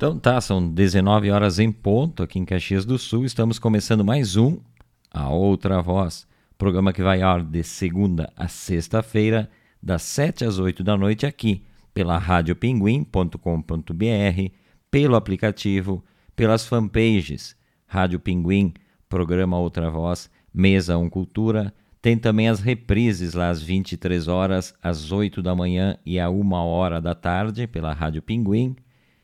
Então tá, são 19 horas em ponto aqui em Caxias do Sul. Estamos começando mais um A Outra Voz, programa que vai ao de segunda a sexta-feira, das 7 às 8 da noite aqui pela radiopinguim.com.br, pelo aplicativo, pelas fanpages Rádio Pinguim, programa Outra Voz, Mesa 1 Cultura. Tem também as reprises lá às 23 horas, às 8 da manhã e à 1 hora da tarde pela Rádio Pinguim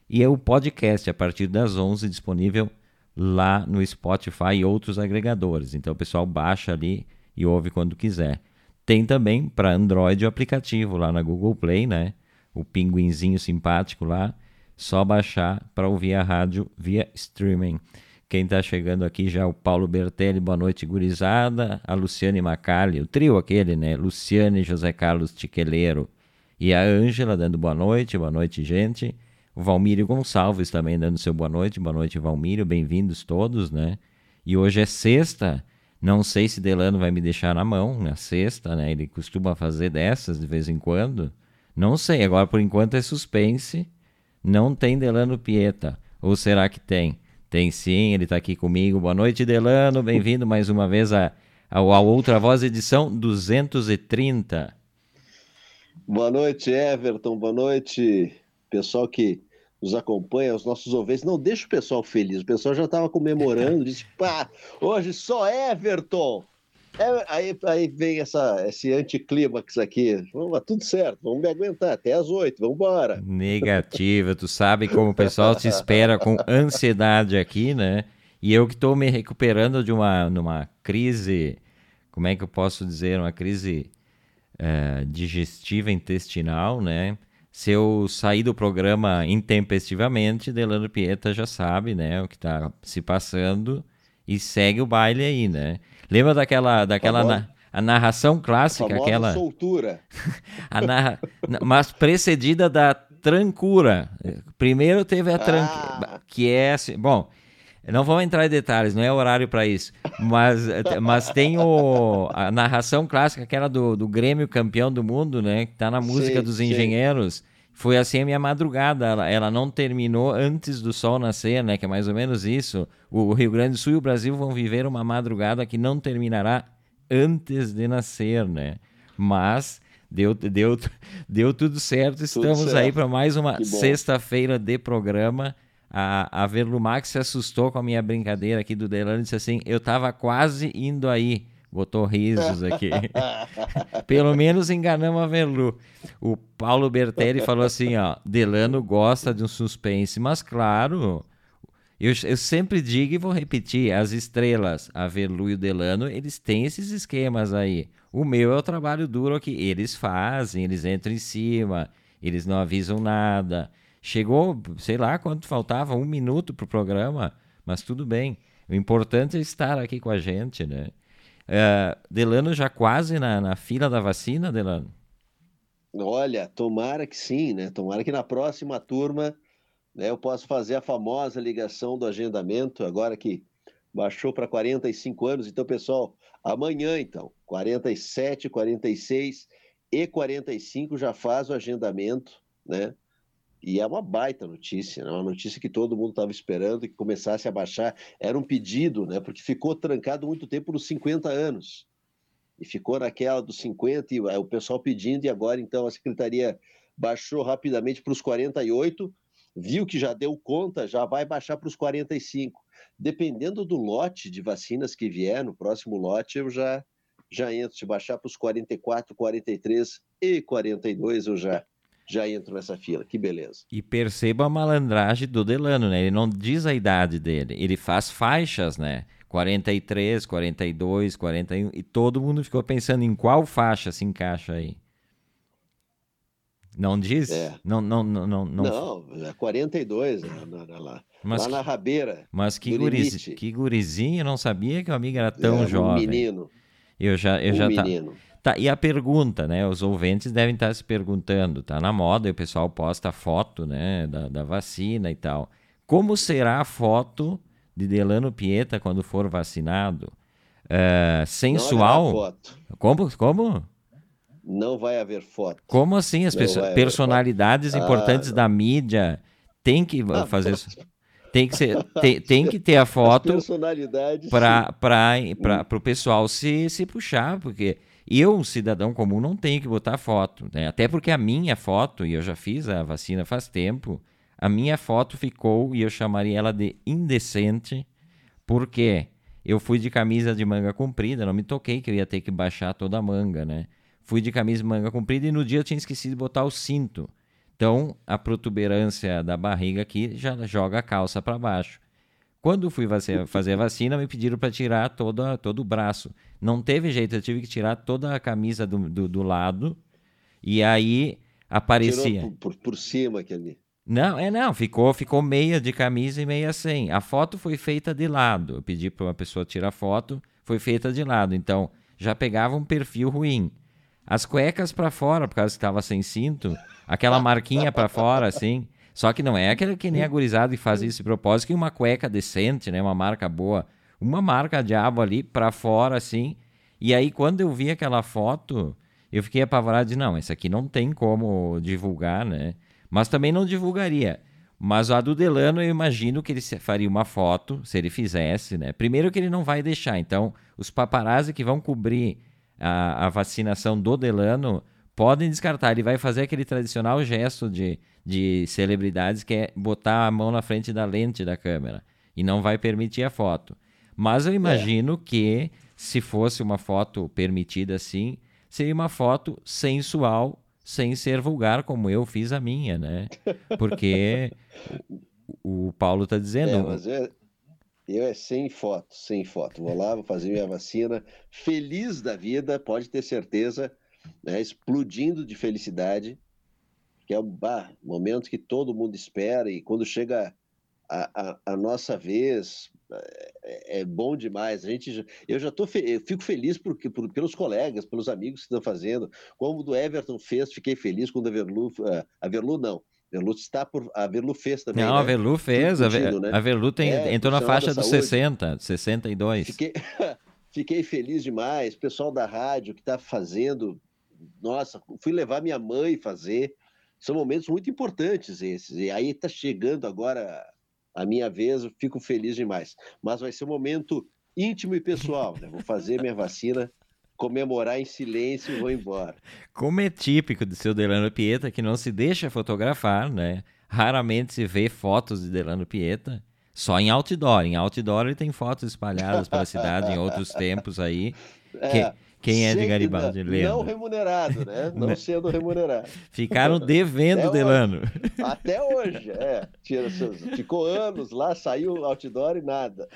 e é o podcast a partir das 11 disponível lá no Spotify e outros agregadores. Então o pessoal baixa ali e ouve quando quiser. Tem também para Android o aplicativo lá na Google Play, né? O pinguinzinho simpático lá. Só baixar para ouvir a rádio via streaming. Quem está chegando aqui já é o Paulo Bertelli, boa noite, gurizada. A Luciane Macali, o trio aquele, né? Luciane, José Carlos Tiqueleiro e a Ângela dando boa noite, boa noite, gente. O Valmírio Gonçalves também dando seu boa noite. Boa noite, Valmírio. Bem-vindos todos, né? E hoje é sexta. Não sei se Delano vai me deixar na mão na sexta, né? Ele costuma fazer dessas de vez em quando. Não sei. Agora, por enquanto, é suspense. Não tem Delano Pieta. Ou será que tem? Tem sim, ele está aqui comigo. Boa noite, Delano. Bem-vindo mais uma vez a, a, a Outra Voz, edição 230. Boa noite, Everton. Boa noite, pessoal que nos acompanha, os nossos ouvintes. Não deixa o pessoal feliz. O pessoal já estava comemorando, disse, pá, hoje só Everton. É, aí, aí vem essa, esse anticlímax aqui. Vamos, tudo certo, vamos me aguentar até as oito, vamos embora. Negativa, tu sabe como o pessoal te espera com ansiedade aqui, né? E eu que estou me recuperando de uma numa crise, como é que eu posso dizer, uma crise uh, digestiva intestinal, né? Se eu sair do programa intempestivamente, Delano Pieta já sabe, né, o que está se passando e segue o baile aí, né? Lembra daquela daquela na, a narração clássica, a aquela soltura. a narra... mas precedida da trancura. Primeiro teve a trancura, ah. que é assim, bom, não vamos entrar em detalhes, não é horário para isso. Mas, mas tem o, a narração clássica, aquela do, do Grêmio campeão do mundo, né? Que tá na música sim, dos engenheiros. Sim. Foi assim a minha madrugada. Ela, ela não terminou antes do sol nascer, né? Que é mais ou menos isso. O, o Rio Grande do Sul e o Brasil vão viver uma madrugada que não terminará antes de nascer, né? Mas deu, deu, deu tudo certo. Estamos tudo certo. aí para mais uma sexta-feira de programa. A, a Verlumax se assustou com a minha brincadeira aqui do Delano e disse assim: Eu tava quase indo aí. Botou risos aqui. Pelo menos enganamos a Verlu. O Paulo Bertelli falou assim: ó, Delano gosta de um suspense, mas claro. Eu, eu sempre digo e vou repetir: as estrelas, a Verlu e o Delano, eles têm esses esquemas aí. O meu é o trabalho duro que eles fazem, eles entram em cima, eles não avisam nada. Chegou, sei lá quanto faltava, um minuto para o programa, mas tudo bem. O importante é estar aqui com a gente, né? Uh, Delano já quase na, na fila da vacina, Delano? Olha, tomara que sim, né? Tomara que na próxima turma né, eu possa fazer a famosa ligação do agendamento, agora que baixou para 45 anos. Então, pessoal, amanhã, então, 47, 46 e 45 já faz o agendamento, né? E é uma baita notícia, né? uma notícia que todo mundo estava esperando que começasse a baixar. Era um pedido, né? porque ficou trancado muito tempo nos 50 anos. E ficou naquela dos 50, e o pessoal pedindo, e agora então a secretaria baixou rapidamente para os 48, viu que já deu conta, já vai baixar para os 45. Dependendo do lote de vacinas que vier, no próximo lote eu já, já entro. Se baixar para os 44, 43 e 42, eu já já entro nessa fila. Que beleza. E perceba a malandragem do Delano, né? Ele não diz a idade dele, ele faz faixas, né? 43, 42, 41, e todo mundo ficou pensando em qual faixa se encaixa aí. Não diz? É. Não, não, não, não, não. Não, é 42, né, lá, mas lá na rabeira. Mas que, guriz, que gurizinho, eu não sabia que o amigo era tão é, jovem. Um menino. Eu já, eu um já menino. Tá... Tá, e a pergunta, né? Os ouvintes devem estar se perguntando, tá na moda e o pessoal posta foto, né, da, da vacina e tal. Como será a foto de Delano Pieta quando for vacinado? Uh, sensual? Não foto. Como? Como? Não vai haver foto. Como assim? As personalidades importantes ah, da mídia tem que ah, fazer isso. Tem que, ser, tem, tem que ter a foto para o pessoal se, se puxar, porque eu, cidadão comum, não tenho que botar foto. Né? Até porque a minha foto, e eu já fiz a vacina faz tempo, a minha foto ficou, e eu chamaria ela de indecente, porque eu fui de camisa de manga comprida, não me toquei que eu ia ter que baixar toda a manga, né? Fui de camisa de manga comprida e no dia eu tinha esquecido de botar o cinto. Então, a protuberância da barriga aqui já joga a calça para baixo. Quando fui fazer a vacina, me pediram para tirar toda, todo o braço. Não teve jeito, eu tive que tirar toda a camisa do, do, do lado. E aí aparecia. Tirou por, por, por cima aquele. Não, é não, ficou, ficou meia de camisa e meia sem. A foto foi feita de lado. Eu pedi para uma pessoa tirar foto, foi feita de lado. Então, já pegava um perfil ruim. As cuecas para fora, por causa que estava sem cinto, aquela marquinha para fora, assim. Só que não é aquele que nem a gurizada que faz isso de propósito, que uma cueca decente, né? Uma marca boa. Uma marca diabo ali para fora, assim. E aí, quando eu vi aquela foto, eu fiquei apavorado de, não, esse aqui não tem como divulgar, né? Mas também não divulgaria. Mas a do Delano, eu imagino que ele faria uma foto, se ele fizesse, né? Primeiro que ele não vai deixar. Então, os paparazzi que vão cobrir a, a vacinação do Delano podem descartar. Ele vai fazer aquele tradicional gesto de, de celebridades que é botar a mão na frente da lente da câmera e não vai permitir a foto. Mas eu imagino é. que se fosse uma foto permitida assim, seria uma foto sensual, sem ser vulgar, como eu fiz a minha, né? Porque o, Paulo está dizendo. É, é, eu é sem foto, sem foto. Vou lá, vou fazer minha vacina, feliz da vida, pode ter certeza, né, explodindo de felicidade, que é um bah, momento que todo mundo espera e quando chega a, a, a nossa vez é, é, bom demais. A gente, eu já tô, eu fico feliz por, por, pelos colegas, pelos amigos que estão fazendo. Como o do Everton fez, fiquei feliz quando a Verlu, a Verlu não, Verlu está por. A Verlu fez também. Não, né? a Verlu fez. a, Ver, né? a Verlu tem, é, entrou na faixa dos 60, 62. Fiquei, fiquei feliz demais. O pessoal da rádio que está fazendo. Nossa, fui levar minha mãe fazer. São momentos muito importantes esses. E aí está chegando agora a minha vez, eu fico feliz demais. Mas vai ser um momento íntimo e pessoal. Né? Vou fazer minha vacina comemorar em silêncio e vou embora. Como é típico de seu Delano Pieta, que não se deixa fotografar, né? Raramente se vê fotos de Delano Pieta, só em outdoor. Em outdoor ele tem fotos espalhadas pela cidade em outros tempos aí. É. Que quem é de Garibaldi? Não, não remunerado, né? Não sendo remunerado. Ficaram devendo até Delano. Hoje. Até hoje, é. Ficou anos lá, saiu outdoor e nada.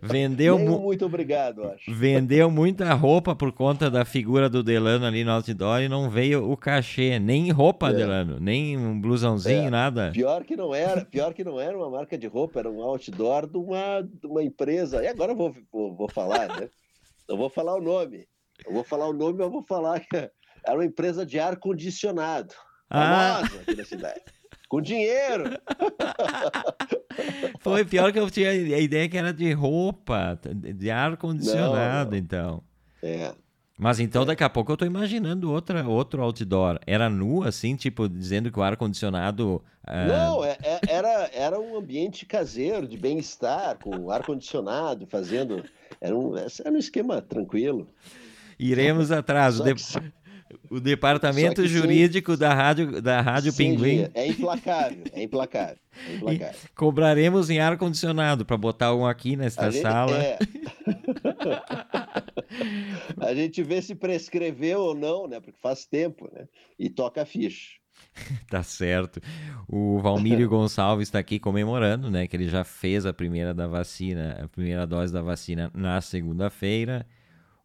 Vendeu mu muito obrigado, acho. Vendeu muita roupa por conta da figura do Delano ali no outdoor e não veio o cachê, nem roupa é. Delano, nem um blusãozinho, é. nada. Pior que não era, pior que não era uma marca de roupa, era um outdoor de uma, de uma empresa. E agora eu vou, vou, vou falar, né? Não vou falar o nome. Eu vou falar o nome, mas vou falar que era uma empresa de ar-condicionado. Ah. Famosa aqui na cidade. Com dinheiro. Foi pior que eu tinha a ideia que era de roupa, de ar-condicionado, então. É. Mas então daqui a pouco eu tô imaginando outra, outro outdoor. Era nu, assim, tipo, dizendo que o ar-condicionado. Uh... Não, é, é, era, era um ambiente caseiro, de bem-estar, com ar-condicionado, fazendo. Era um, era um esquema tranquilo. Iremos atrás. O, de... o departamento jurídico da Rádio, da Rádio Pinguim. É implacável, é implacável. É implacável. cobraremos em ar-condicionado para botar um aqui nesta gente, sala. É. a gente vê se prescreveu ou não, né? Porque faz tempo, né? E toca a ficha. tá certo. O Valmírio Gonçalves está aqui comemorando, né? Que ele já fez a primeira da vacina, a primeira dose da vacina na segunda-feira.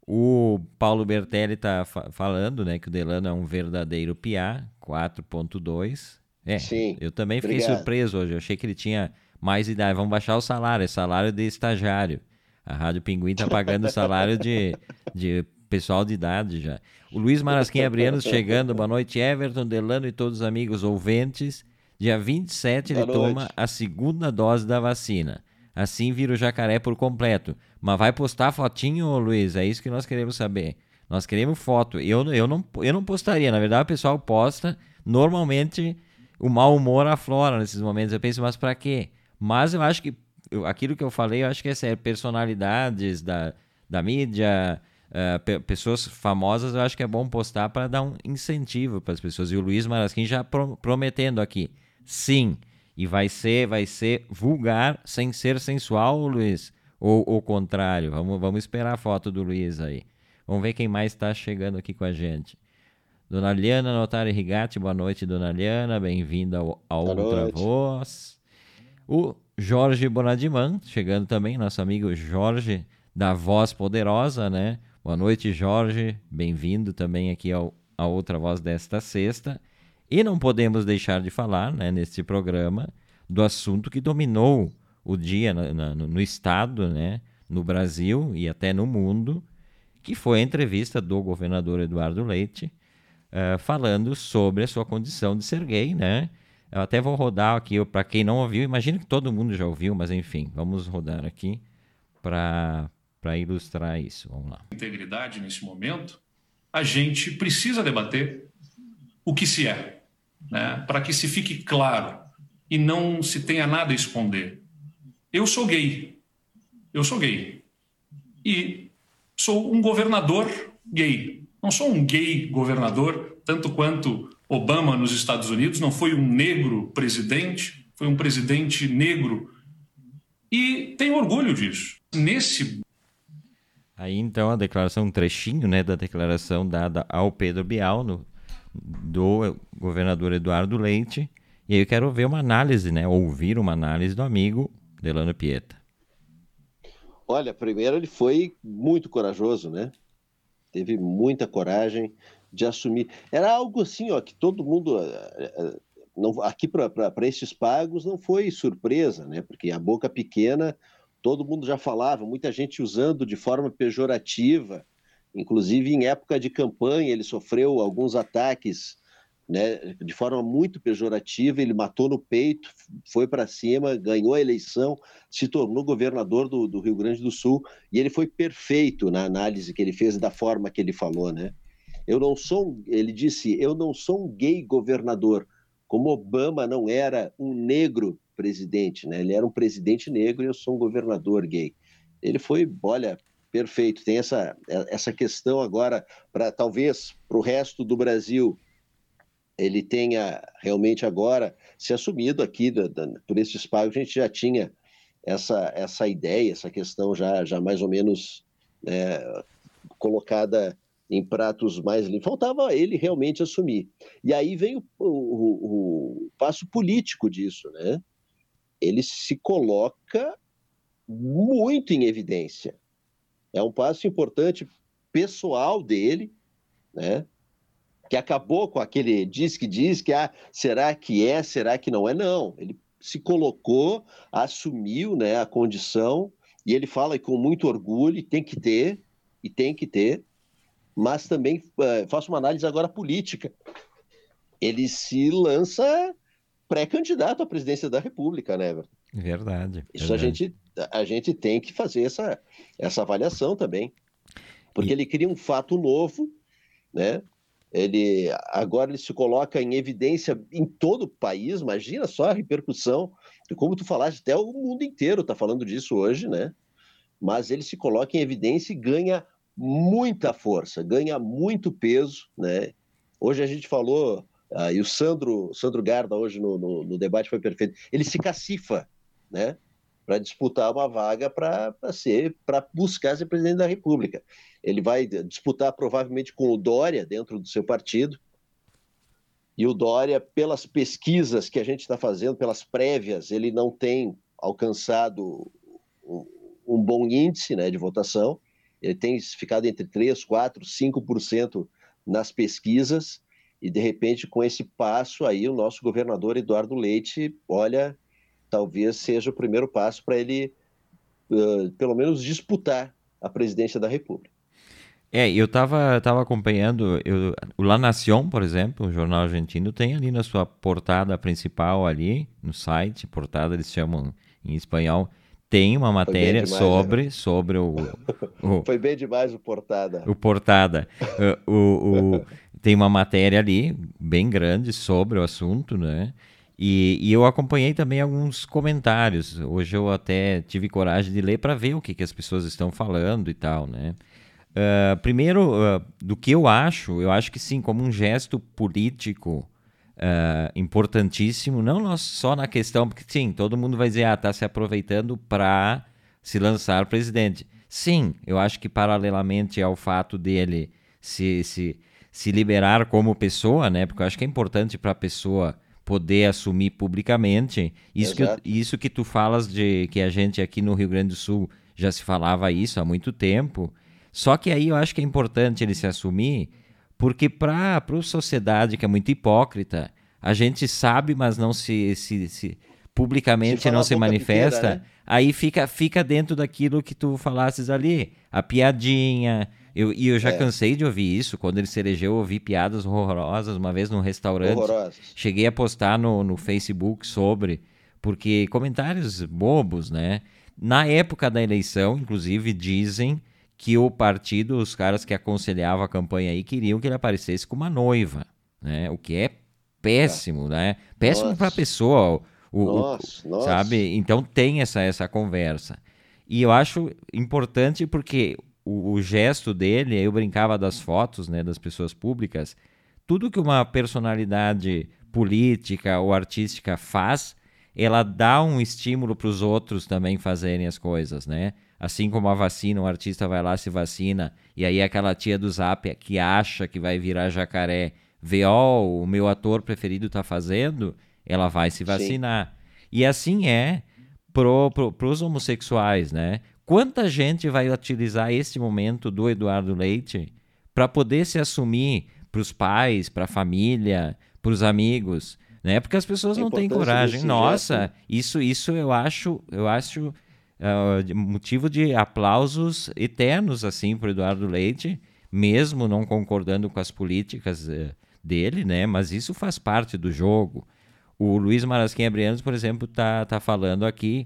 O Paulo Bertelli está fa falando né, que o Delano é um verdadeiro PA, 4.2. É, Sim, eu também fiquei obrigado. surpreso hoje. Eu achei que ele tinha mais idade. Vamos baixar o salário, é salário de estagiário. A Rádio Pinguim está pagando o salário de, de pessoal de idade já. O Luiz Marasquim Abrianos chegando. Boa noite, Everton, Delano e todos os amigos ouvintes. Dia 27 Boa ele noite. toma a segunda dose da vacina. Assim vira o jacaré por completo. Mas vai postar fotinho, Luiz? É isso que nós queremos saber. Nós queremos foto. Eu, eu, não, eu não postaria. Na verdade, o pessoal posta. Normalmente, o mau humor aflora nesses momentos. Eu penso, mas para quê? Mas eu acho que eu, aquilo que eu falei, eu acho que é sério. Personalidades da, da mídia, uh, pe pessoas famosas, eu acho que é bom postar para dar um incentivo para as pessoas. E o Luiz Marasquim já pro prometendo aqui, sim, e vai ser, vai ser vulgar sem ser sensual, Luiz. Ou o contrário. Vamos, vamos esperar a foto do Luiz aí. Vamos ver quem mais está chegando aqui com a gente. Dona Liana Notari Rigatti, boa noite, Dona Liana. Bem-vinda a Outra noite. Voz. O Jorge Bonadiman, chegando também, nosso amigo Jorge, da Voz Poderosa, né? Boa noite, Jorge. Bem-vindo também aqui ao, a Outra Voz desta sexta. E não podemos deixar de falar, né, neste programa, do assunto que dominou o dia na, na, no Estado, né, no Brasil e até no mundo, que foi a entrevista do governador Eduardo Leite, uh, falando sobre a sua condição de ser gay, né? Eu até vou rodar aqui para quem não ouviu, imagino que todo mundo já ouviu, mas enfim, vamos rodar aqui para ilustrar isso. Vamos lá. Integridade nesse momento, a gente precisa debater o que se é, né? para que se fique claro e não se tenha nada a esconder. Eu sou gay. Eu sou gay. E sou um governador gay. Não sou um gay governador, tanto quanto Obama nos Estados Unidos não foi um negro presidente, foi um presidente negro. E tenho orgulho disso. Nesse Aí então a declaração, um trechinho né, da declaração dada ao Pedro Bial, no, do governador Eduardo Leite. E aí eu quero ver uma análise, né, ouvir uma análise do amigo Delano Pieta. Olha, primeiro ele foi muito corajoso, né? Teve muita coragem de assumir. Era algo assim, ó, que todo mundo eh, eh, não, aqui para esses pagos não foi surpresa, né? Porque a boca pequena, todo mundo já falava, muita gente usando de forma pejorativa, inclusive em época de campanha ele sofreu alguns ataques né, de forma muito pejorativa, ele matou no peito, foi para cima, ganhou a eleição, se tornou governador do, do, Rio Grande do Sul, e ele foi perfeito na análise que ele fez da forma que ele falou, né? Eu não sou, ele disse, eu não sou um gay governador, como Obama não era um negro presidente, né? Ele era um presidente negro e eu sou um governador gay. Ele foi, olha, perfeito. Tem essa, essa questão agora para talvez para o resto do Brasil ele tenha realmente agora se assumido aqui da, da, por esses pagos, a gente já tinha essa, essa ideia, essa questão já, já mais ou menos né, colocada em pratos mais limpos. Faltava ele realmente assumir. E aí vem o, o, o passo político disso, né? Ele se coloca muito em evidência. É um passo importante pessoal dele, né? que acabou com aquele diz que diz que ah, será que é, será que não é? Não, ele se colocou, assumiu né, a condição e ele fala com muito orgulho, tem que ter, e tem que ter, mas também uh, faço uma análise agora política. Ele se lança pré-candidato à presidência da República, né, Everton? Verdade. Isso verdade. A, gente, a gente tem que fazer essa, essa avaliação também. Porque e... ele cria um fato novo, né? ele agora ele se coloca em evidência em todo o país, imagina só a repercussão, como tu falaste, até o mundo inteiro está falando disso hoje, né? Mas ele se coloca em evidência e ganha muita força, ganha muito peso, né? Hoje a gente falou, ah, e o Sandro, Sandro Garda hoje no, no, no debate foi perfeito, ele se cacifa, né? para disputar uma vaga para ser para buscar ser presidente da República. Ele vai disputar provavelmente com o Dória dentro do seu partido. E o Dória, pelas pesquisas que a gente está fazendo, pelas prévias, ele não tem alcançado um, um bom índice né, de votação. Ele tem ficado entre 3, 4, 5% nas pesquisas. E, de repente, com esse passo aí, o nosso governador Eduardo Leite, olha, talvez seja o primeiro passo para ele, uh, pelo menos, disputar a presidência da República. É, eu estava tava acompanhando, eu, o La Nación, por exemplo, o jornal argentino, tem ali na sua portada principal ali, no site, portada eles chamam em espanhol, tem uma matéria demais, sobre, né? sobre o, o, Foi bem demais o portada. O portada. o, o, tem uma matéria ali, bem grande, sobre o assunto, né? E, e, eu acompanhei também alguns comentários. Hoje eu até tive coragem de ler para ver o que, que, as pessoas estão falando e tal, né? Uh, primeiro, uh, do que eu acho, eu acho que sim, como um gesto político uh, importantíssimo, não só na questão, porque sim, todo mundo vai dizer, ah, está se aproveitando para se lançar presidente. Sim, eu acho que paralelamente ao fato dele se, se, se liberar como pessoa, né? Porque eu acho que é importante para a pessoa poder assumir publicamente. Isso que, isso que tu falas de que a gente aqui no Rio Grande do Sul já se falava isso há muito tempo. Só que aí eu acho que é importante ele se assumir, porque para a sociedade que é muito hipócrita, a gente sabe, mas não se, se, se publicamente se não se manifesta, né? aí fica, fica dentro daquilo que tu falasses ali. A piadinha, eu, e eu já é. cansei de ouvir isso. Quando ele se elegeu, eu ouvi piadas horrorosas uma vez num restaurante. Horrorosas. Cheguei a postar no, no Facebook sobre, porque comentários bobos, né? Na época da eleição, inclusive, dizem que o partido, os caras que aconselhavam a campanha aí, queriam que ele aparecesse com uma noiva, né? O que é péssimo, né? Péssimo para a pessoa, o, nossa, o, nossa. sabe? Então tem essa essa conversa. E eu acho importante porque o, o, gesto dele, eu brincava das fotos, né, das pessoas públicas, tudo que uma personalidade política ou artística faz, ela dá um estímulo para os outros também fazerem as coisas, né? Assim como a vacina, o artista vai lá se vacina e aí aquela tia do Zap que acha que vai virar jacaré vê, ó, oh, o meu ator preferido está fazendo, ela vai se vacinar. Sim. E assim é pro, pro, pros homossexuais, né? Quanta gente vai utilizar esse momento do Eduardo Leite para poder se assumir para os pais, para a família, para os amigos, né? Porque as pessoas não têm coragem. Nossa, isso, isso eu acho, eu acho uh, motivo de aplausos eternos assim para Eduardo Leite, mesmo não concordando com as políticas uh, dele, né? Mas isso faz parte do jogo. O Luiz Marasquim Abrianos, por exemplo, tá, tá falando aqui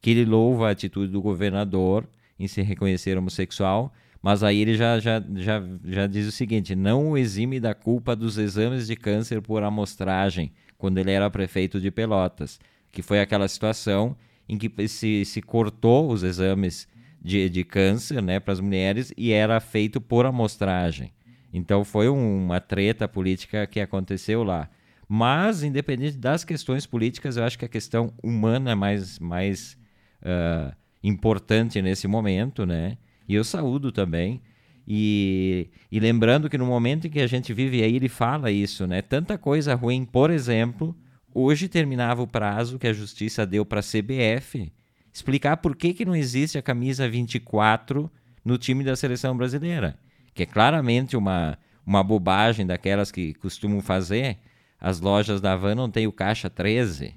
que ele louva a atitude do governador em se reconhecer homossexual, mas aí ele já, já, já, já diz o seguinte: não o exime da culpa dos exames de câncer por amostragem, quando ele era prefeito de Pelotas, que foi aquela situação em que se, se cortou os exames de, de câncer né, para as mulheres e era feito por amostragem. Então foi um, uma treta política que aconteceu lá. Mas, independente das questões políticas, eu acho que a questão humana é mais, mais uh, importante nesse momento, né? E eu saúdo também. E, e, lembrando que no momento em que a gente vive aí, ele fala isso, né? Tanta coisa ruim, por exemplo, hoje terminava o prazo que a justiça deu para a CBF explicar por que, que não existe a camisa 24 no time da seleção brasileira. Que é claramente uma, uma bobagem daquelas que costumam fazer. As lojas da Van não têm o caixa 13.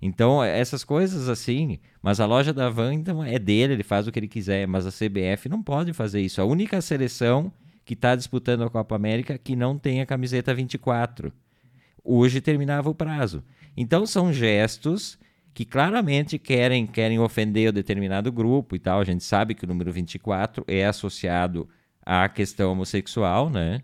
Então, essas coisas assim, mas a loja da Van então, é dele, ele faz o que ele quiser, mas a CBF não pode fazer isso. A única seleção que está disputando a Copa América que não tem a camiseta 24. Hoje terminava o prazo. Então, são gestos que claramente querem, querem ofender o determinado grupo e tal. A gente sabe que o número 24 é associado à questão homossexual, né?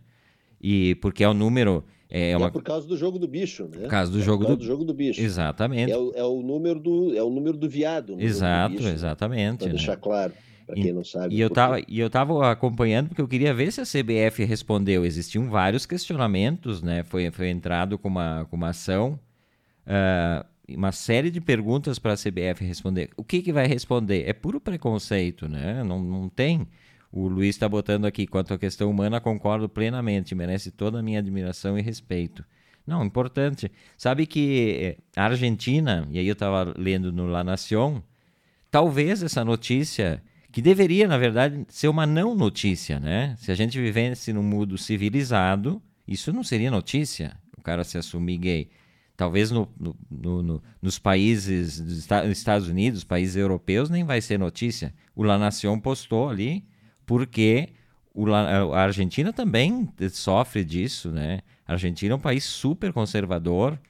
E porque é o número é, uma... é por causa do jogo do bicho, né? Por causa do, é jogo, causa do... do... jogo do bicho. Exatamente. É o, é o, número do é o número do viado. Exato, bicho, exatamente. Para né? deixar claro. Para quem não sabe. E eu, tava, e eu tava acompanhando porque eu queria ver se a CBF respondeu. Existiam vários questionamentos, né? Foi, foi entrado com uma, com uma ação, uh, uma série de perguntas para a CBF responder. O que, que vai responder? É puro preconceito, né? Não, não tem. O Luiz está botando aqui, quanto à questão humana, concordo plenamente, merece toda a minha admiração e respeito. Não, importante. Sabe que eh, a Argentina, e aí eu estava lendo no La Nación, talvez essa notícia, que deveria, na verdade, ser uma não notícia, né? Se a gente vivesse num mundo civilizado, isso não seria notícia, o cara se assumir gay. Talvez no, no, no, nos países dos Estados Unidos, países europeus, nem vai ser notícia. O La Nación postou ali porque o, a Argentina também sofre disso, né? A Argentina é um país super conservador.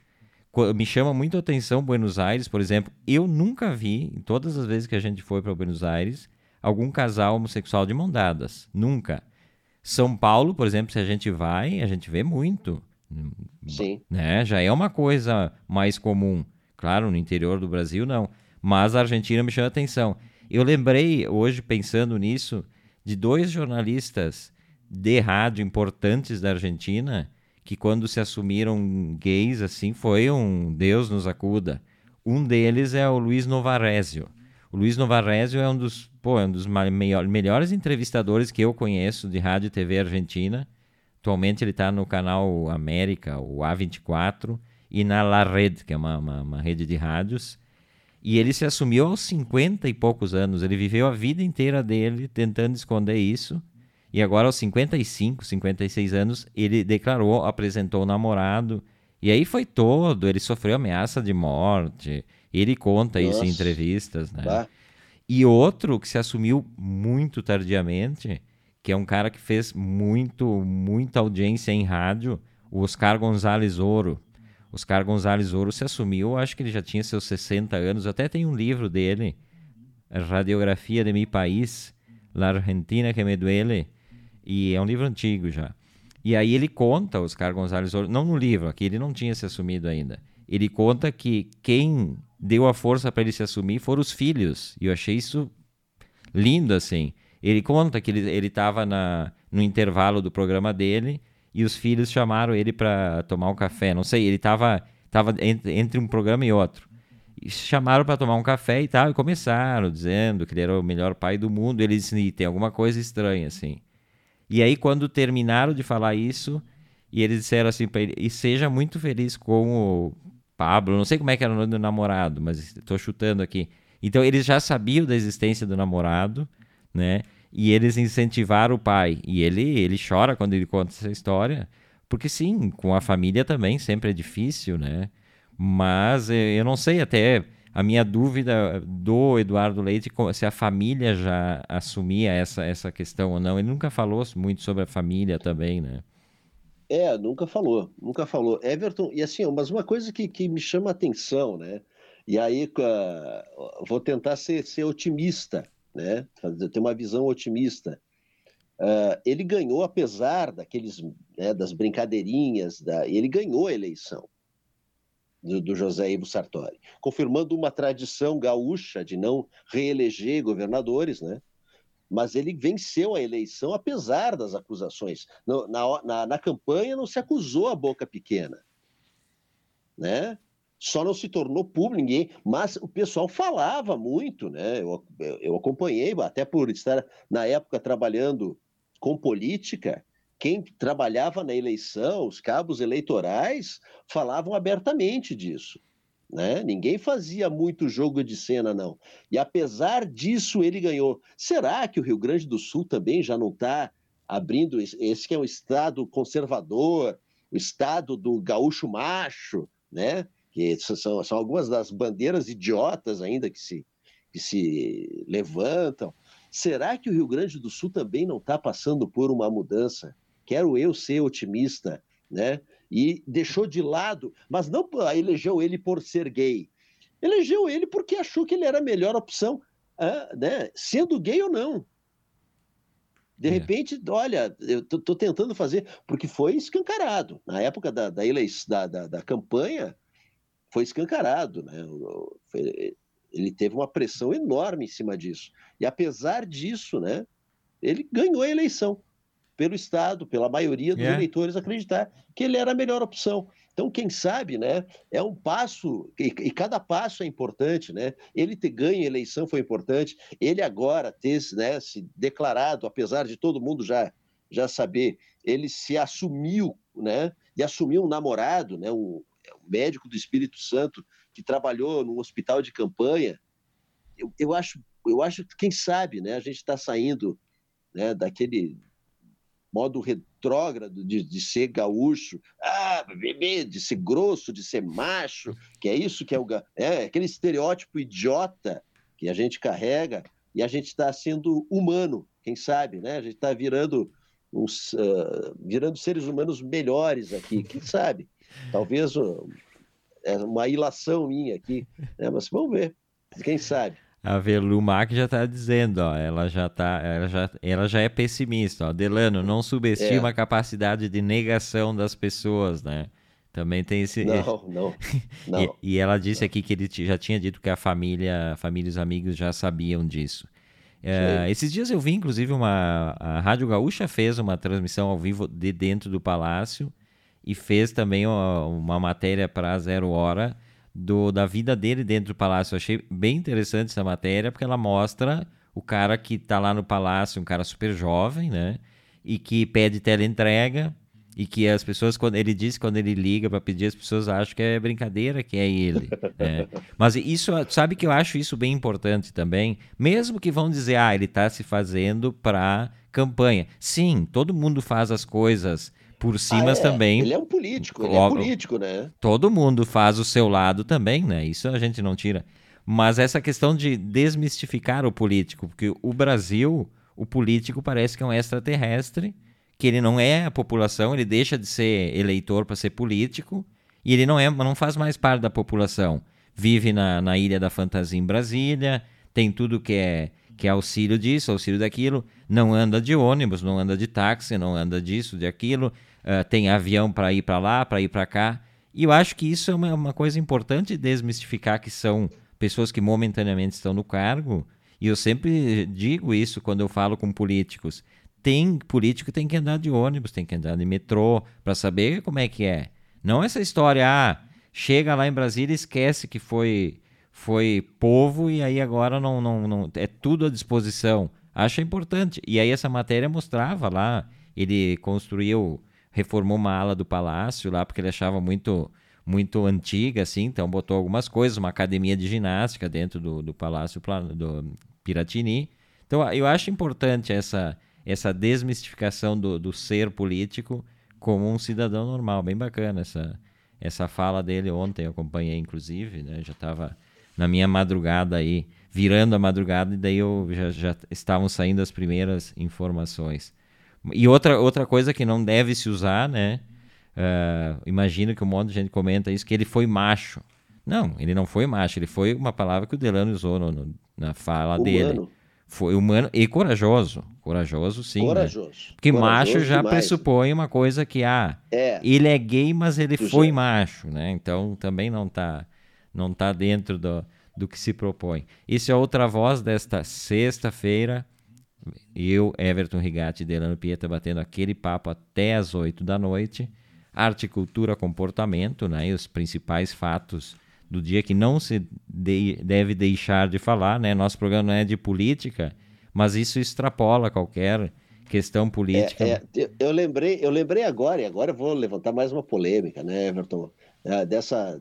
Me chama muito a atenção Buenos Aires, por exemplo. Eu nunca vi, em todas as vezes que a gente foi para Buenos Aires, algum casal homossexual de mão dadas. Nunca. São Paulo, por exemplo, se a gente vai, a gente vê muito. Sim. Né? Já é uma coisa mais comum. Claro, no interior do Brasil não. Mas a Argentina me chama atenção. Eu lembrei hoje, pensando nisso, de dois jornalistas de rádio importantes da Argentina que quando se assumiram gays assim foi um Deus nos acuda. Um deles é o Luiz Novarésio. O Luiz Novarésio é um dos, pô, é um dos melhores entrevistadores que eu conheço de rádio e TV argentina. Atualmente ele está no canal América, o A24, e na La Red, que é uma, uma, uma rede de rádios. E ele se assumiu aos 50 e poucos anos. Ele viveu a vida inteira dele tentando esconder isso. E agora, aos 55, 56 anos, ele declarou, apresentou o namorado. E aí foi todo. Ele sofreu ameaça de morte. Ele conta Nossa. isso em entrevistas, né? Bah. E outro que se assumiu muito tardiamente, que é um cara que fez muito, muita audiência em rádio, o Oscar Gonzalez Ouro. Oscar Gonzalez Ouro se assumiu, acho que ele já tinha seus 60 anos, até tem um livro dele, Radiografia de Mi País, La Argentina que me duele, e é um livro antigo já. E aí ele conta, Oscar Gonzalez Ouro, não no livro, aqui ele não tinha se assumido ainda. Ele conta que quem deu a força para ele se assumir foram os filhos. E eu achei isso lindo, assim. Ele conta que ele estava no intervalo do programa dele e os filhos chamaram ele para tomar um café. Não sei, ele estava tava entre, um programa e outro. E chamaram para tomar um café e tal, e começaram dizendo que ele era o melhor pai do mundo. Ele disse: tem alguma coisa estranha, assim. E aí, quando terminaram de falar isso, e eles disseram assim para ele: e seja muito feliz com o Pablo. Não sei como é que era o nome do namorado, mas estou chutando aqui. Então, eles já sabiam da existência do namorado, né? E eles incentivaram o pai. E ele, ele chora quando ele conta essa história, porque sim, com a família também sempre é difícil, né? Mas eh, eu não sei até a minha dúvida do Eduardo Leite se a família já assumia essa, essa questão ou não. Ele nunca falou muito sobre a família também, né? É, nunca falou, nunca falou. Everton, e assim, mas uma coisa que, que me chama a atenção, né? E aí vou tentar ser, ser otimista, né? ter uma visão otimista. Uh, ele ganhou, apesar daqueles, né, das brincadeirinhas, da, ele ganhou a eleição do, do, José Ivo Sartori, confirmando uma tradição gaúcha de não reeleger governadores, né? Mas ele venceu a eleição apesar das acusações. Na, na, na campanha não se acusou a boca pequena, né? Só não se tornou público ninguém, mas o pessoal falava muito, né? Eu, eu acompanhei, até por estar na época trabalhando com política, quem trabalhava na eleição, os cabos eleitorais, falavam abertamente disso. Né? Ninguém fazia muito jogo de cena, não. E apesar disso, ele ganhou. Será que o Rio Grande do Sul também já não está abrindo? Esse que é um estado conservador, o estado do gaúcho macho, né? Que são, são algumas das bandeiras idiotas ainda que se, que se levantam. Será que o Rio Grande do Sul também não está passando por uma mudança? Quero eu ser otimista, né? E deixou de lado, mas não elegeu ele por ser gay. Elegeu ele porque achou que ele era a melhor opção, né? sendo gay ou não. De é. repente, olha, eu estou tentando fazer, porque foi escancarado. Na época da, da, eleição, da, da, da campanha, foi escancarado, né? Ele teve uma pressão enorme em cima disso. E apesar disso, né, ele ganhou a eleição pelo Estado, pela maioria dos é. eleitores acreditar que ele era a melhor opção. Então, quem sabe, né, é um passo, e, e, cada passo é importante, né? Ele ter ganho a eleição foi importante, ele agora ter né, se declarado, apesar de todo mundo já, já saber, ele se assumiu, né, e assumiu um namorado, né, um, médico do Espírito Santo que trabalhou no hospital de campanha. Eu, eu acho, eu acho que quem sabe, né? A gente está saindo né, daquele modo retrógrado de, de ser gaúcho, ah, bebê, de ser grosso, de ser macho, que é isso que é o é aquele estereótipo idiota que a gente carrega e a gente está sendo humano, quem sabe, né? A gente está virando uns, uh, virando seres humanos melhores aqui, quem sabe? Talvez é uma ilação minha aqui, né? mas vamos ver, quem sabe. A Velumac já está dizendo, ó, ela já tá, ela já, ela já é pessimista, ó. Delano, não subestima é. a capacidade de negação das pessoas, né? Também tem esse. Não, não. não. e, e, ela disse aqui que ele já tinha dito que a família, família e os amigos já sabiam disso. É, esses dias eu vi, inclusive, uma. A Rádio Gaúcha fez uma transmissão ao vivo de dentro do palácio e fez também uma, uma matéria para Zero Hora do, da vida dele dentro do palácio. Eu achei bem interessante essa matéria, porque ela mostra o cara que está lá no palácio, um cara super jovem, né? E que pede teleentrega e que as pessoas, quando ele diz quando ele liga para pedir, as pessoas acham que é brincadeira, que é ele. Né? Mas isso, sabe que eu acho isso bem importante também, mesmo que vão dizer, ah, ele está se fazendo para campanha. Sim, todo mundo faz as coisas por cima ah, é. também. Ele é um político, ele é político, né? Todo mundo faz o seu lado também, né? Isso a gente não tira. Mas essa questão de desmistificar o político, porque o Brasil, o político parece que é um extraterrestre, que ele não é a população, ele deixa de ser eleitor para ser político, e ele não é, não faz mais parte da população. Vive na, na Ilha da Fantasia em Brasília, tem tudo que é que é auxílio disso, auxílio daquilo, não anda de ônibus, não anda de táxi, não anda disso, de aquilo, uh, tem avião para ir para lá, para ir para cá. E eu acho que isso é uma, uma, coisa importante desmistificar que são pessoas que momentaneamente estão no cargo. E eu sempre digo isso quando eu falo com políticos. Tem político tem que andar de ônibus, tem que andar de metrô para saber como é que é. Não essa história, ah, chega lá em Brasília e esquece que foi foi povo e aí agora não, não, não é tudo à disposição. Acho importante. E aí essa matéria mostrava lá, ele construiu reformou uma ala do palácio lá porque ele achava muito muito antiga assim, então botou algumas coisas, uma academia de ginástica dentro do, do palácio do Piratini. Então eu acho importante essa essa desmistificação do, do ser político como um cidadão normal, bem bacana essa essa fala dele ontem eu acompanhei inclusive, né? Já estava na minha madrugada aí, virando a madrugada e daí eu já, já estavam saindo as primeiras informações. E outra, outra coisa que não deve se usar, né? Uh, imagino que um monte de gente comenta isso, que ele foi macho. Não, ele não foi macho, ele foi uma palavra que o Delano usou no, no, na fala humano. dele. Foi humano e corajoso. Corajoso, sim. Né? Corajoso. Né? Porque corajoso macho já demais. pressupõe uma coisa que, ah, é. ele é gay, mas ele tu foi já. macho, né? Então também não está não tá dentro do, do que se propõe. Isso é outra voz desta sexta-feira. Eu, Everton Rigatti e Delano Pieta batendo aquele papo até as 8 da noite. Arte, cultura, comportamento, né? E os principais fatos do dia que não se de, deve deixar de falar, né? Nosso programa não é de política, mas isso extrapola qualquer questão política. É, é, eu lembrei, eu lembrei agora, e agora eu vou levantar mais uma polêmica, né, Everton? É, dessa,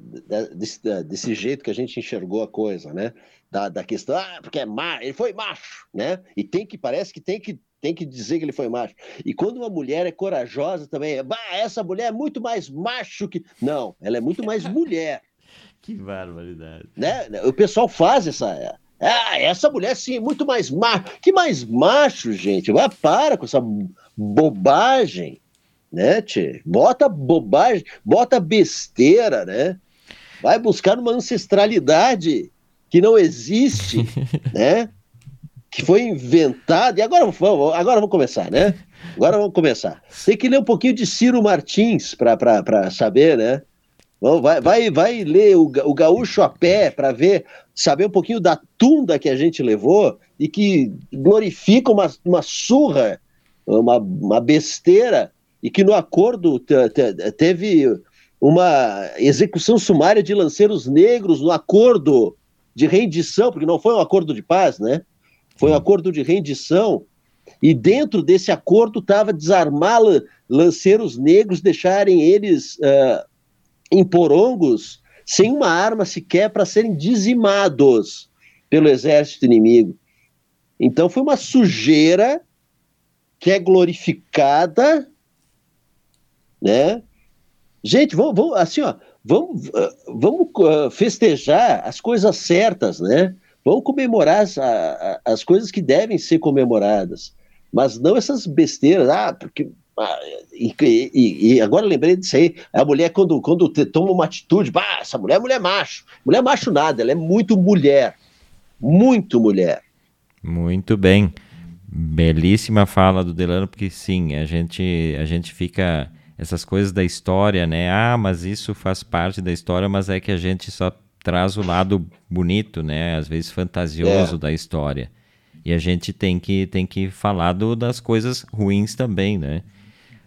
desse, desse jeito que a gente enxergou a coisa, né? Da, da questão, ah, porque é macho, ele foi macho, né? E tem que, parece que tem que tem que dizer que ele foi macho. E quando uma mulher é corajosa também, bah, essa mulher é muito mais macho que. Não, ela é muito mais mulher. que barbaridade. Né? O pessoal faz essa. Ah, essa mulher sim, é muito mais macho. Que mais macho, gente? Vai para com essa bobagem né, tchê? Bota bobagem, bota besteira, né? Vai buscar uma ancestralidade que não existe, né? Que foi inventada. E agora vamos, agora vamos começar, né? Agora vamos começar. Tem que ler um pouquinho de Ciro Martins para saber, né? Vai, vai, vai ler o, o Gaúcho a pé para ver, saber um pouquinho da tunda que a gente levou e que glorifica uma, uma surra, uma, uma besteira e que no acordo teve uma execução sumária de lanceiros negros no acordo de rendição, porque não foi um acordo de paz, né? Foi um acordo de rendição. E dentro desse acordo estava desarmar lanceiros negros, deixarem eles uh, em porongos, sem uma arma sequer para serem dizimados pelo exército inimigo. Então foi uma sujeira que é glorificada né? Gente, vamos, vamos assim, ó, vamos, ah, vamos ah, festejar as coisas certas, né? Vamos comemorar as, as coisas que devem ser comemoradas, mas não essas besteiras, ah, porque ah, e, e, e, agora lembrei disso aí. A mulher, quando, quando toma uma atitude, bah, essa mulher é mulher macho. Mulher macho nada, ela é muito mulher. muito mulher. Muito bem. Belíssima fala do Delano, porque sim, a gente, a gente fica. Essas coisas da história, né? Ah, mas isso faz parte da história, mas é que a gente só traz o lado bonito, né? Às vezes fantasioso é. da história. E a gente tem que, tem que falar do, das coisas ruins também, né?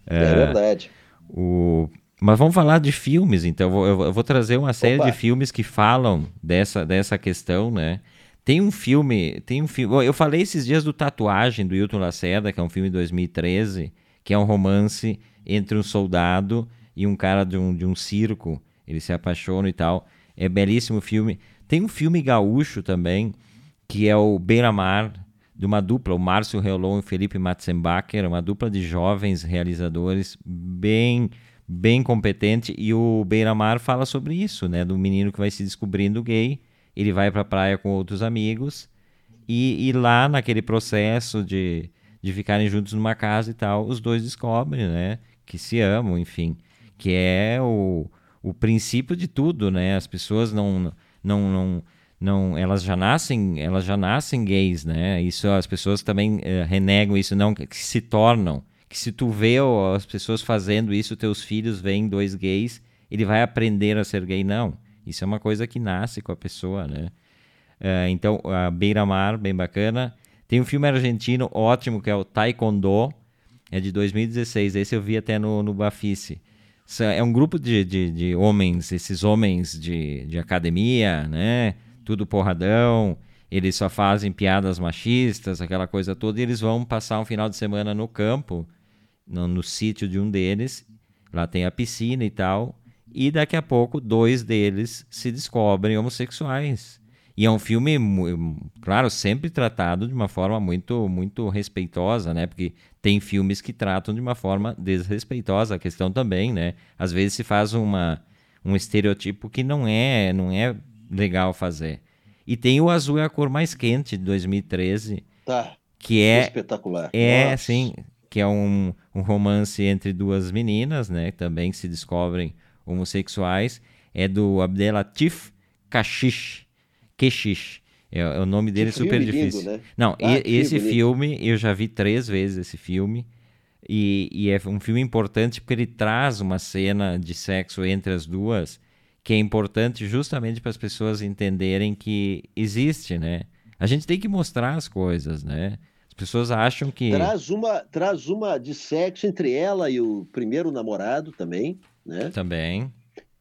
É, é verdade. O... Mas vamos falar de filmes, então. Eu vou, eu vou trazer uma série Opa. de filmes que falam dessa, dessa questão, né? Tem um filme, tem um filme. Eu falei esses dias do Tatuagem do Hilton Lacerda, que é um filme de 2013, que é um romance entre um soldado e um cara de um, de um circo. Eles se apaixonam e tal. É belíssimo filme. Tem um filme gaúcho também, que é o Beira-Mar, de uma dupla, o Márcio Reolon e o Felipe Matzenbacher, uma dupla de jovens realizadores bem bem competente. E o Beira-Mar fala sobre isso, né? Do menino que vai se descobrindo gay ele vai para a praia com outros amigos e, e, lá naquele processo de, de ficarem juntos numa casa e tal, os dois descobrem, né, que se amam, enfim, que é o, o princípio de tudo, né? As pessoas não não, não não elas já nascem elas já nascem gays né isso as pessoas também eh, renegam isso não que se tornam que se tu vê as pessoas fazendo isso teus filhos veem dois gays ele vai aprender a ser gay não isso é uma coisa que nasce com a pessoa, né? Uh, então, a Beira-Mar, bem bacana. Tem um filme argentino ótimo que é o Taekwondo, é de 2016. Esse eu vi até no, no Bafice. É um grupo de, de, de homens, esses homens de, de academia, né? Tudo porradão. Eles só fazem piadas machistas, aquela coisa toda. E eles vão passar um final de semana no campo, no, no sítio de um deles. Lá tem a piscina e tal e daqui a pouco dois deles se descobrem homossexuais. E é um filme, claro, sempre tratado de uma forma muito, muito respeitosa, né? Porque tem filmes que tratam de uma forma desrespeitosa a questão também, né? Às vezes se faz uma, um estereotipo que não é, não é legal fazer. E tem o Azul é a cor mais quente de 2013, tá. que é espetacular. É, Nossa. sim, que é um, um romance entre duas meninas, né? Também se descobrem homossexuais é do Abdelatif Kashish. Keshish. É, é, o nome dele é super difícil. Lindo, né? Não, ah, e, esse filme, eu já vi três vezes esse filme. E, e, é um filme importante porque ele traz uma cena de sexo entre as duas que é importante justamente para as pessoas entenderem que existe, né? A gente tem que mostrar as coisas, né? As pessoas acham que. Traz uma, traz uma de sexo entre ela e o primeiro namorado também né? Também.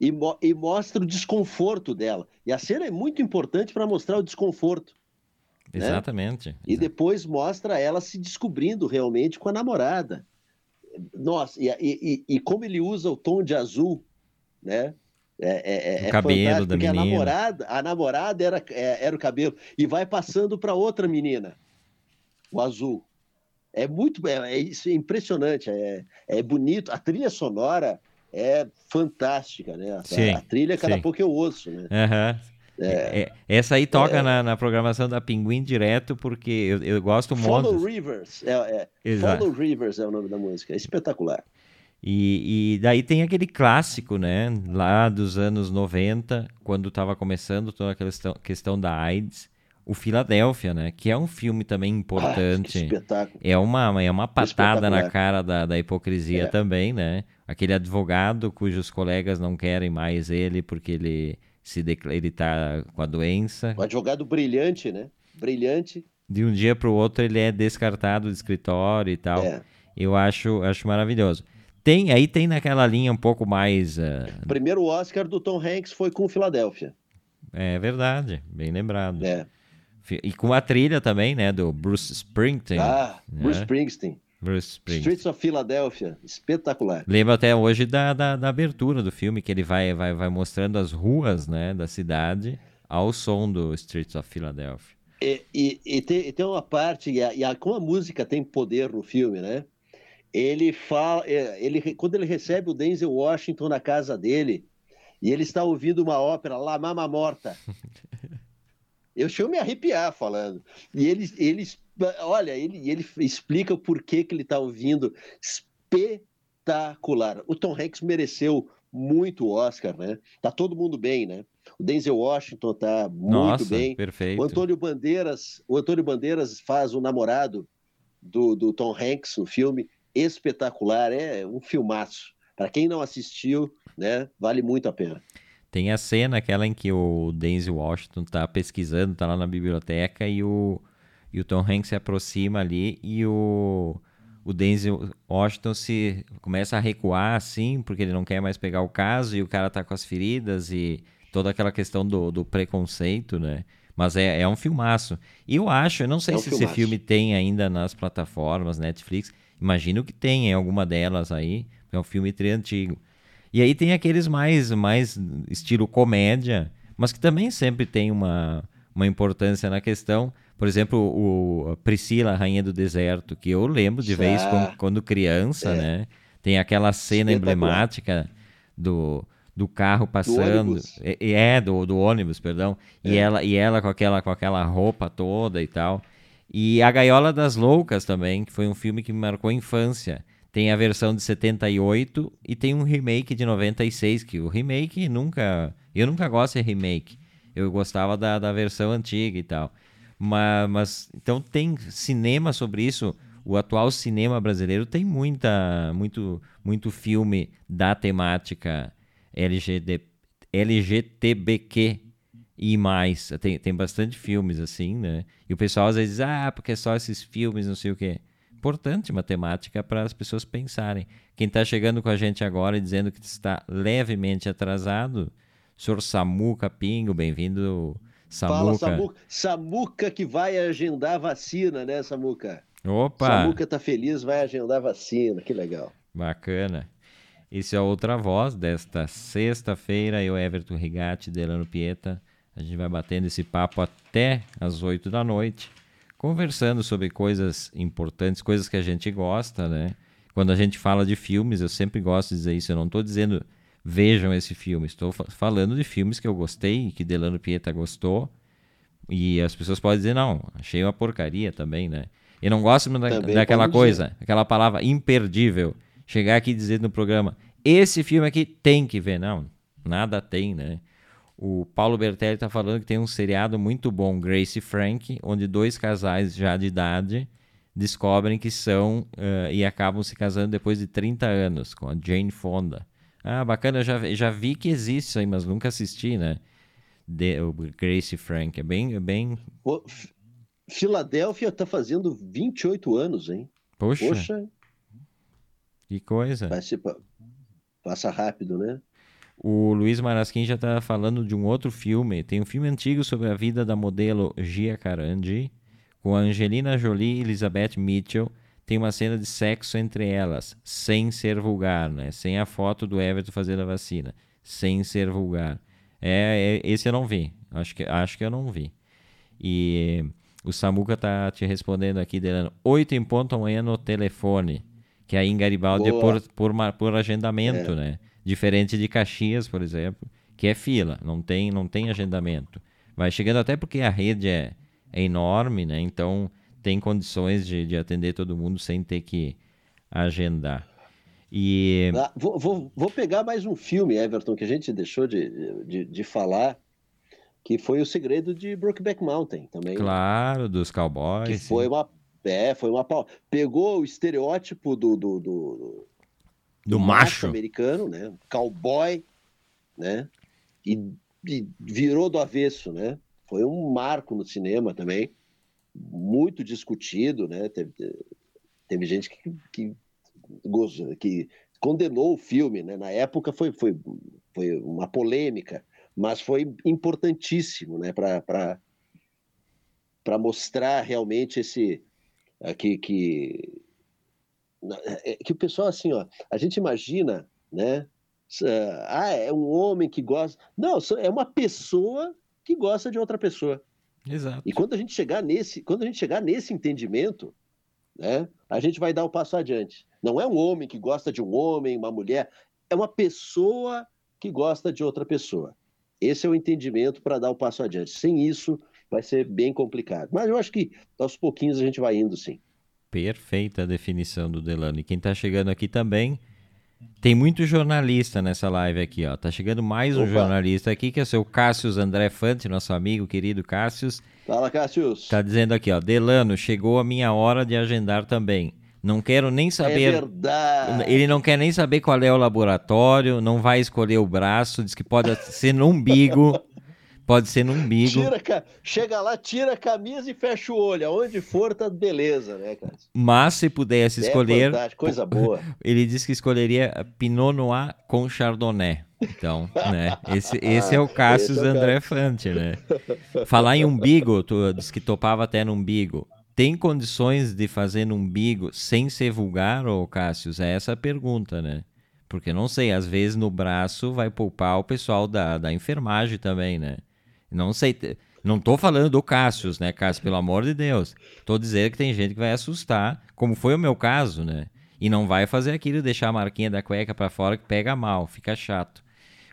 E, mo e mostra o desconforto dela. E a cena é muito importante para mostrar o desconforto. Né? Exatamente. Né? E depois mostra ela se descobrindo realmente com a namorada. Nossa, e, e, e como ele usa o tom de azul, né? É, é, é, o cabelo da menina. A namorada, a namorada era, é, era o cabelo. E vai passando para outra menina, o azul. É muito. É, é, é impressionante, é, é bonito. A trilha sonora é fantástica, né? A, a trilha, cada sim. pouco eu ouço, né? Uhum. É, é, essa aí toca é, na, na, programação da Pinguim direto, porque eu, eu gosto muito. Follow Rivers. É, é. Follow Rivers é o nome da música. É espetacular. E, e, daí tem aquele clássico, né? Lá dos anos 90, quando estava começando toda aquela questão, questão da AIDS, o Filadélfia, né? Que é um filme também importante. Ah, espetáculo. É uma, é uma patada na cara da, da hipocrisia é. também, né? Aquele advogado cujos colegas não querem mais ele porque ele se declara, ele está com a doença. Um advogado brilhante, né? Brilhante. De um dia para o outro ele é descartado do escritório e tal. É. Eu acho, acho maravilhoso. Tem, aí tem naquela linha um pouco mais. Uh... Primeiro Oscar do Tom Hanks foi com Filadélfia. É verdade, bem lembrado. É. E com a trilha também, né, do Bruce Springsteen. Ah, né? Bruce Springsteen. Streets of Philadelphia, espetacular. Lembro até hoje da, da, da, abertura do filme, que ele vai, vai, vai mostrando as ruas né, da cidade ao som do Streets of Philadelphia. E, e, e, tem, e tem, uma parte, e, a, e a, como a música tem poder no filme, né? Ele fala, é, ele, quando ele recebe o Denzel Washington na casa dele, e ele está ouvindo uma ópera, La Mama Morta. Eu chego a me arrepiar falando. E ele, ele olha, ele, ele explica o porquê que ele está ouvindo. Espetacular. O Tom Hanks mereceu muito Oscar, né? Tá todo mundo bem, né? O Denzel Washington tá muito Nossa, bem. Perfeito. O Antônio Bandeiras, o Antônio Bandeiras faz o namorado do, do Tom Hanks, o filme espetacular, é um filmaço. Para quem não assistiu, né, vale muito a pena. Tem a cena aquela em que o Denzel Washington tá pesquisando, tá lá na biblioteca e o, e o Tom Hanks se aproxima ali e o, o Denzel Washington se começa a recuar assim, porque ele não quer mais pegar o caso e o cara tá com as feridas e toda aquela questão do, do preconceito, né? Mas é, é um filmaço. E eu acho, eu não sei É um se filmaço. esse filme tem ainda nas plataformas Netflix. Imagino que tem em alguma delas aí. É um filme tri antigo. E aí tem aqueles mais, mais estilo comédia, mas que também sempre tem uma, uma importância na questão. Por exemplo, o a Priscila, Rainha do Deserto, que eu lembro de vez Ah, quando, quando criança, é. né? Tem aquela cena emblemática do, do carro passando. ônibus. É, é, do, do ônibus, perdão. E, É. ela, e ela com aquela, com aquela roupa toda e tal. E A Gaiola das Loucas também, que foi um filme que me marcou a infância. Tem a versão de 78 e tem um remake de 96, que o remake nunca. Eu nunca gosto de remake. Eu gostava da, da versão antiga e tal. Mas, mas então tem cinema sobre isso. O atual cinema brasileiro tem muita, muito, muito filme da temática LGD, LGTBQ e mais. Tem, tem bastante filmes assim, né? E o pessoal às vezes diz, ah, porque é só esses filmes, não sei o quê. Importante matemática para as pessoas pensarem. Quem está chegando com a gente agora e dizendo que está levemente atrasado, senhor Samuca Pingo, bem-vindo, Fala, Samuca. Samuca. Samuca que vai agendar vacina, né, Samuca? Opa! Samuca tá feliz, vai agendar vacina, que legal. Bacana. Esse é outra voz desta sexta-feira. Eu, Everton Rigatti, Delano Pieta. A gente vai batendo esse papo até as 8 da noite, conversando sobre coisas importantes, coisas que a gente gosta, né? Quando a gente fala de filmes, eu sempre gosto de dizer isso. Eu não estou dizendo vejam esse filme, estou fa- falando de filmes que eu gostei, que Delano Pieta gostou. E as pessoas podem dizer, não, achei uma porcaria também, né? Eu não gosto da, daquela coisa, aquela palavra imperdível. Chegar aqui e dizer no programa, esse filme aqui tem que ver. Não, nada tem, né? O Paulo Bertelli está falando que tem um seriado muito bom, Grace e Frank, onde dois casais já de idade descobrem que são eh, e acabam se casando depois de 30 anos, com a Jane Fonda. Ah, bacana, eu já, vi- já vi que existe isso aí, mas nunca assisti, né? De, o Grace Frank. É bem, é bem. F- Filadélfia tá fazendo 28 anos, hein? Poxa, Poxa, que coisa. vai ser pa- passa rápido, né? O Luiz Marasquim já está falando de um outro filme. Tem um filme antigo sobre a vida da modelo Gia Carandi, com a Angelina Jolie e Elizabeth Mitchell. Tem uma cena de sexo entre elas, sem ser vulgar, né? Sem a foto do Everton fazendo a vacina, sem ser vulgar. É, é- esse eu não vi. Acho que, acho que eu não vi. E o Samuca tá te respondendo aqui, Delano. Oito em ponto amanhã no telefone. Que aí em Garibaldi é por, por, por agendamento, né? Diferente de Caxias, por exemplo, que é fila, não tem, não tem agendamento. Vai chegando até porque a rede é, é enorme, né? Então tem condições de, de atender todo mundo sem ter que agendar. E Ah, vou, vou- vou pegar mais um filme, Everton, que a gente deixou de, de, de falar, que foi O Segredo de Brokeback Mountain também. claro, dos cowboys. Que sim. foi uma. É, foi uma pau. Pegou o estereótipo do, do, do, do macho. americano, né? Cowboy, né? E, e virou do avesso, né? Foi um marco no cinema também, muito discutido, né? Teve, teve gente que, que, que condenou o filme, né? Na época foi, foi, foi uma polêmica, mas foi importantíssimo, né? Para para mostrar realmente esse eh, que, que é que o pessoal assim ó a gente imagina né ah é um homem que gosta não é uma pessoa que gosta de outra pessoa Exato. e quando a gente chegar nesse quando a gente chegar nesse entendimento né a gente vai dar o passo adiante. Não é um homem que gosta de um homem uma mulher é uma pessoa que gosta de outra pessoa. Esse é o entendimento para dar o passo adiante. Sem isso vai ser bem complicado. Mas eu acho que aos pouquinhos a gente vai indo sim. Perfeita a definição do Delano. E quem está chegando aqui também Tem muito jornalista nessa live aqui, ó. Tá chegando mais um Opa. jornalista aqui, que é o seu Cássius André Fante, nosso amigo querido Cássius. Fala, Cássius. Tá dizendo aqui, ó. Delano, chegou a minha hora de agendar também. Não quero nem saber. É verdade. Ele não quer nem saber qual é o laboratório, não vai escolher o braço, diz que pode ser no umbigo. Pode ser no umbigo. Tira, chega lá, tira a camisa e fecha o olho. Aonde for, tá beleza, né, cara? Mas se pudesse é escolher. Coisa boa. Ele disse que escolheria Pinot Noir com Chardonnay. Então, né? Esse, esse é o Cassius é André Fante, né? Falar em umbigo, tu disse que topava até no umbigo. Tem condições de fazer no umbigo sem ser vulgar, ô Cassius? É essa a pergunta, né? Porque não sei, às vezes no braço vai poupar o pessoal da, da enfermagem também, né? Não sei. Não tô falando do Cássio, né, Cássio? Pelo amor de Deus. Tô dizendo que tem gente que vai assustar, como foi o meu caso, né? E não vai fazer aquilo, deixar a marquinha da cueca para fora que pega mal, fica chato.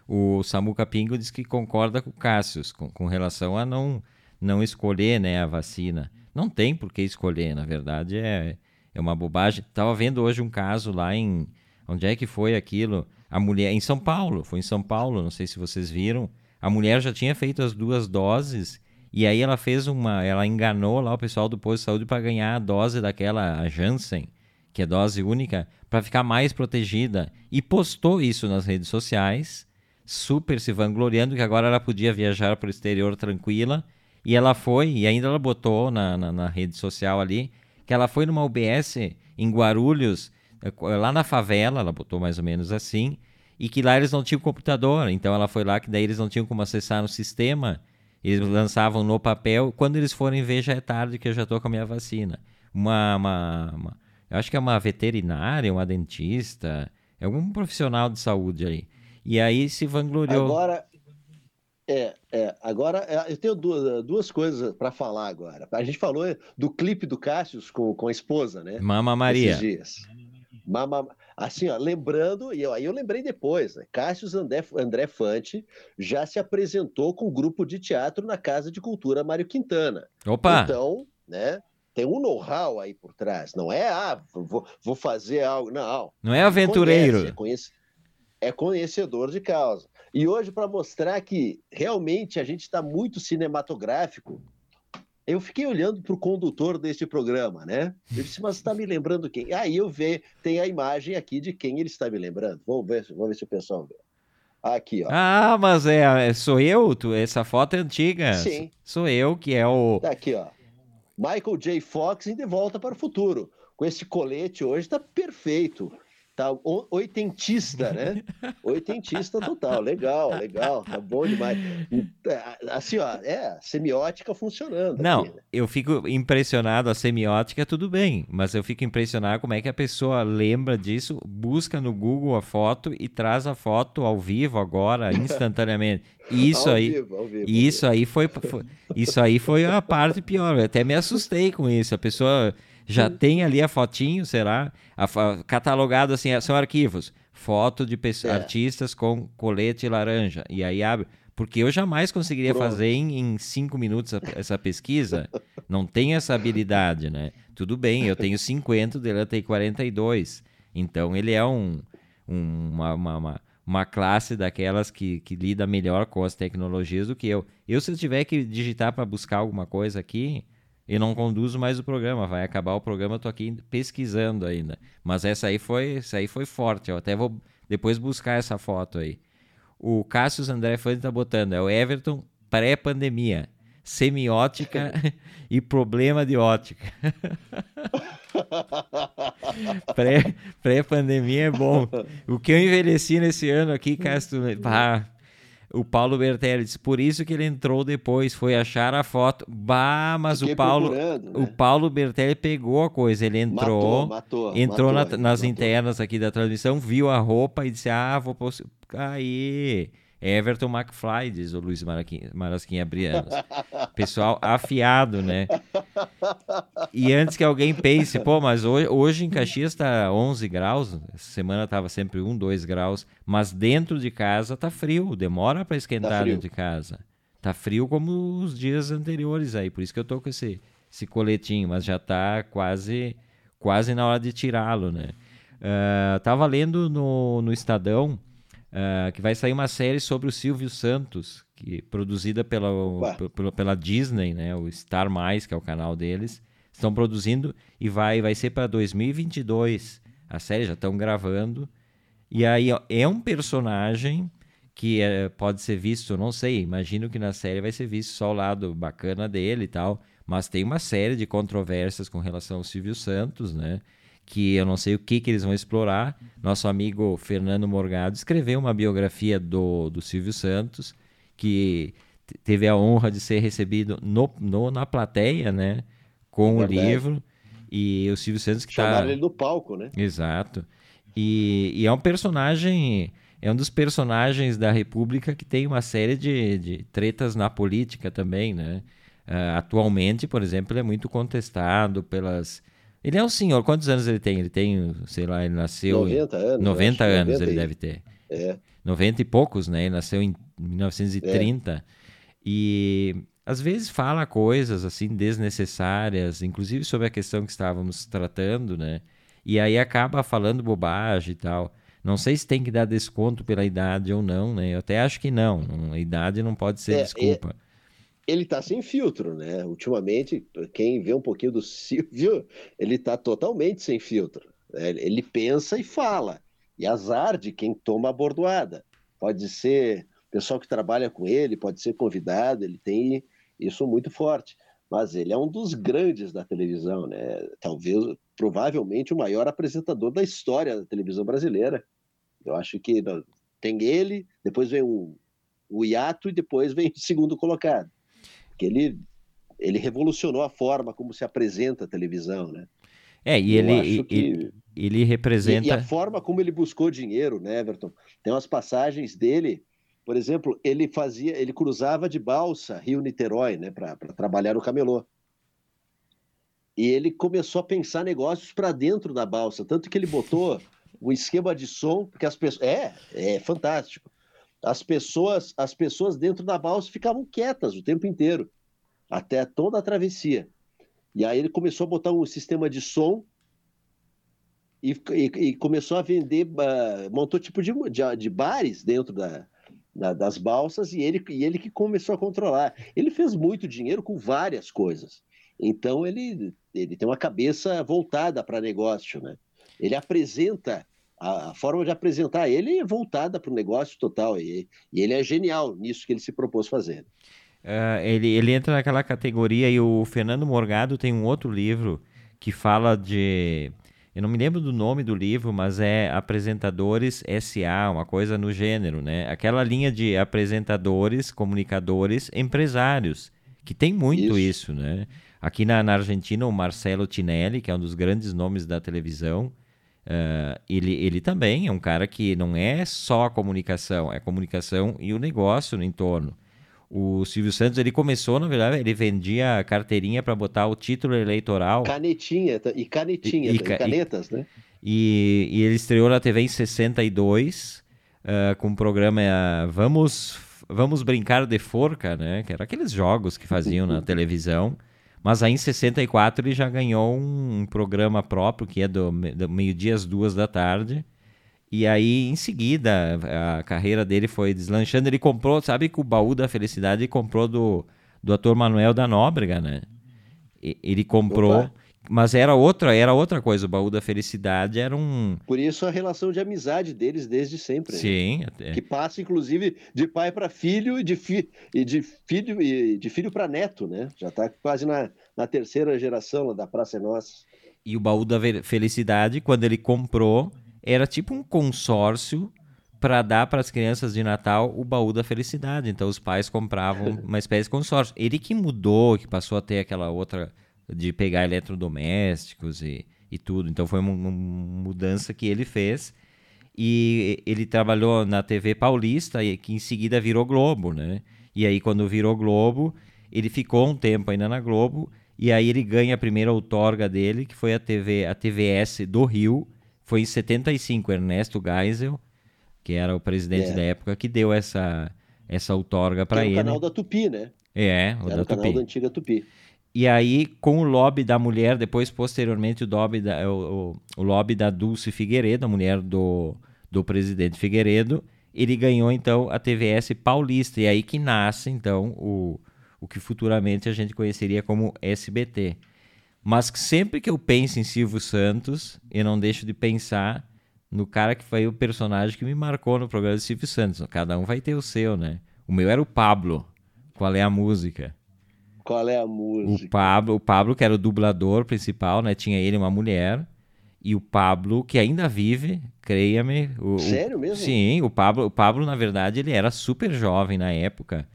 O Samuca Pingo diz que concorda com o Cássio com, com relação a não, não escolher né, a vacina. Não tem por que escolher, na verdade é, é uma bobagem. Tava vendo hoje um caso lá em. Onde é que foi aquilo? A mulher. Em São Paulo, foi em São Paulo, não sei se vocês viram a mulher já tinha feito as duas doses e aí ela fez uma, ela enganou lá o pessoal do posto de saúde para ganhar a dose daquela a Janssen, que é dose única, para ficar mais protegida. E postou isso nas redes sociais, super se vangloriando que agora ela podia viajar para o exterior tranquila. E ela foi e ainda ela botou na, na, na rede social ali que ela foi numa UBS em Guarulhos eh, lá na favela, ela botou mais ou menos assim, e que lá eles não tinham computador, então ela foi lá que daí eles não tinham como acessar no sistema, eles lançavam no papel, quando eles forem ver já é tarde que eu já estou com a minha vacina. Uma, uma, uma, eu acho que é uma veterinária, uma dentista, é algum profissional de saúde aí. E aí se vangloriou. Agora, é, é, agora é, eu tenho duas, duas coisas para falar agora. A gente falou do clipe do Cássio com, com a esposa, né? Mama Maria. Esses dias. Mama, Assim, ó, lembrando, e aí eu lembrei depois, né? Cássio André, André Fante já se apresentou com um grupo de teatro na Casa de Cultura Mário Quintana. Opa! Então, né? Tem um know-how aí por trás. Não é, ah, vou, vou fazer algo. Não. Não é aventureiro. Conhece, é, conhece, é conhecedor de causa. E hoje, para mostrar que realmente a gente está muito cinematográfico, eu fiquei olhando para o condutor deste programa, né? Eu disse, mas está me lembrando quem? Aí eu vejo, tem a imagem aqui de quem ele está me lembrando. Vamos ver, vamos ver se o pessoal vê. Aqui, ó. Ah, mas é, é sou eu? Tu, essa foto é antiga. Sim. Sou eu que é o. Tá aqui, ó. Michael J. Fox em De Volta para o Futuro. Com esse colete hoje está perfeito tá oitentista, né? Oitentista total, legal, legal, tá bom demais. É, assim, ó, é, semiótica funcionando. Não, aqui, né? eu fico impressionado, a semiótica tudo bem, mas eu fico impressionado como é que a pessoa lembra disso, busca no Google a foto e traz a foto ao vivo agora, instantaneamente. Isso ao aí, vivo, ao vivo, isso aí foi, foi, isso aí foi a parte pior. Eu até me assustei com isso. A pessoa já hum. tem ali a fotinho, será? A, a, catalogado assim, são arquivos. Foto de é. artistas com colete laranja. E aí abre. Porque eu jamais conseguiria Pronto. fazer em, em cinco minutos essa pesquisa. Não tenho essa habilidade, né? Tudo bem, eu tenho 50, dele tem 42. Então ele é um, um uma, uma, uma, uma, classe daquelas que, que lida melhor com as tecnologias do que eu. Eu, se eu tiver que digitar para buscar alguma coisa aqui, e não conduzo mais o programa. Vai acabar o programa, eu tô aqui pesquisando ainda. Mas essa aí foi, essa aí foi forte. Eu até vou depois buscar essa foto aí. O Cássio André Fante tá botando, é o Everton pré-pandemia, semiótica e problema de ótica. Pré-pandemia é bom. O que eu envelheci nesse ano aqui, Cássio, ah, o Paulo Bertelli disse, por isso que ele entrou depois, foi achar a foto. Bah, mas Fiquei o Paulo, né? o Paulo Bertelli pegou a coisa, ele entrou, matou, matou, entrou matou, na, nas internas aqui da transmissão, viu a roupa e disse, ah, vou aí. Everton McFly, diz o Luiz Marasquinha Brianos. Pessoal afiado, né? E antes que alguém pense, pô, mas hoje, hoje em Caxias tá 11 graus, essa semana tava sempre 1, 2 graus, mas dentro de casa tá frio, demora para esquentar tá dentro de casa. Tá frio como os dias anteriores aí, por isso que eu tô com esse, esse coletinho, mas já tá quase, quase na hora de tirá-lo, né? Uh, tava lendo no, no Estadão uh, que vai sair uma série sobre o Silvio Santos, que produzida pela, pela, pela Disney, né? O Star Mais, que é o canal deles. Estão produzindo e vai, vai ser para 2022. A série já estão gravando. E aí ó, é um personagem que é, pode ser visto, não sei, imagino que na série vai ser visto só o lado bacana dele e tal, mas tem uma série de controvérsias com relação ao Silvio Santos, né? Que eu não sei o que, que eles vão explorar. Nosso amigo Fernando Morgado escreveu uma biografia do, do Silvio Santos, que teve a honra de ser recebido no, no na plateia, né? Com Verdade. o livro. E o Silvio Santos que tá Chamaram tá... ele do palco, né? Exato. E, e é um personagem é um dos personagens da República que tem uma série de, de tretas na política também, né? Uh, atualmente, por exemplo, ele é muito contestado pelas. Ele é um senhor, quantos anos ele tem? Ele tem, sei lá, ele nasceu. 90 anos. 90 anos 90 ele deve ter. É. 90 e poucos, né? Ele nasceu em 1930. É. E às vezes fala coisas assim desnecessárias, inclusive sobre a questão que estávamos tratando, né? E aí acaba falando bobagem e tal. Não sei se tem que dar desconto pela idade ou não, né? Eu até acho que não. A idade não pode ser é, desculpa. É, ele tá sem filtro, né? Ultimamente, quem vê um pouquinho do Silvio, ele tá totalmente sem filtro. Né? Ele pensa e fala. E azar de quem toma a bordoada. Pode ser pessoal que trabalha com ele, pode ser convidado, ele tem isso muito forte. Mas ele é um dos grandes da televisão, né? Talvez, provavelmente, o maior apresentador da história da televisão brasileira. Eu acho que tem ele, depois vem o, o hiato e depois vem o segundo colocado. Que ele, ele revolucionou a forma como se apresenta a televisão, né? É, e ele, que... ele, ele representa. E, e, a forma como ele buscou dinheiro, né, Everton? Tem umas passagens dele, por exemplo, ele fazia, ele cruzava de balsa Rio-Niterói, né, para trabalhar no camelô. E ele começou a pensar negócios para dentro da balsa, tanto que ele botou o esquema de som, porque as pessoas. É, é fantástico. As pessoas, as pessoas dentro da balsa ficavam quietas o tempo inteiro, até toda a travessia. E aí ele começou a botar um sistema de som e, e, e começou a vender, uh, montou tipo de, de, de bares dentro da, da, das balsas e ele, e ele que começou a controlar. Ele fez muito dinheiro com várias coisas. Então ele, ele tem uma cabeça voltada para negócio, né? ele apresenta a, forma de apresentar ele é voltada para o negócio total e, e, ele é genial nisso que ele se propôs fazer. Uh, ele, ele entra naquela categoria e o Fernando Morgado tem um outro livro que fala de eu não me lembro do nome do livro, mas é Apresentadores SA, uma coisa no gênero, né? Aquela linha de apresentadores, comunicadores, empresários, que tem muito isso, isso né? Aqui na, na Argentina, o Marcelo Tinelli, que é um dos grandes nomes da televisão, Uh, ele, ele também é um cara que não é só a comunicação, é a comunicação e o negócio no entorno. O Silvio Santos, ele começou, na verdade, ele vendia carteirinha para botar o título eleitoral. Canetinha, e canetinha, e, e, canetas, e, né? E, e ele estreou na TV em 62, uh, com o programa uh, Vamos, Vamos Brincar de Forca, né? Que eram aqueles jogos que faziam na televisão. Mas aí em 64 ele já ganhou um, programa próprio, que é do, do meio-dia às duas da tarde. E aí, em seguida, a carreira dele foi deslanchando. Ele comprou, sabe que o baú da felicidade ele comprou do, do ator Manuel da Nóbrega, né? Ele comprou. Opa. Mas era outra, era outra coisa. O baú da felicidade era um. Por isso a relação de amizade deles desde sempre. Né? Sim. Né? Que passa, inclusive, de pai para filho e de, fi... e de filho e de filho para neto, né? Já está quase na, na terceira geração da Praça é Nossa. E o baú da felicidade, quando ele comprou, era tipo um consórcio para dar para as crianças de Natal o baú da felicidade. Então os pais compravam uma espécie de consórcio. Ele que mudou, que passou a ter aquela outra de pegar eletrodomésticos e, e tudo. Então foi uma, uma mudança que ele fez. E ele trabalhou na TV Paulista, que em seguida virou Globo, né? E aí, quando virou Globo, ele ficou um tempo ainda na Globo, e aí ele ganha a primeira outorga dele, que foi a TV, a TVS do Rio, foi em 75, Ernesto Geisel, que era o presidente é. da época, que deu essa, essa outorga para ele. o canal da Tupi, né? É, o era da o canal Tupi. da antiga Tupi. E aí, com o lobby da mulher, depois, posteriormente, o lobby da, o, o, lobby da Dulce Figueiredo, a mulher do, do presidente Figueiredo, ele ganhou, então, a TVS paulista. E aí que nasce, então, o, o que futuramente a gente conheceria como SBT. Mas sempre que eu penso em Silvio Santos, eu não deixo de pensar no cara que foi o personagem que me marcou no programa de Silvio Santos. Cada um vai ter o seu, né? O meu era o Pablo. Qual é a música? Qual é a música? O Pablo, o Pablo que era o dublador principal, né? Tinha ele uma mulher. E o Pablo, que ainda vive, creia-me. Sério mesmo? Sim, o Pablo, o Pablo, na verdade, ele era super jovem na época.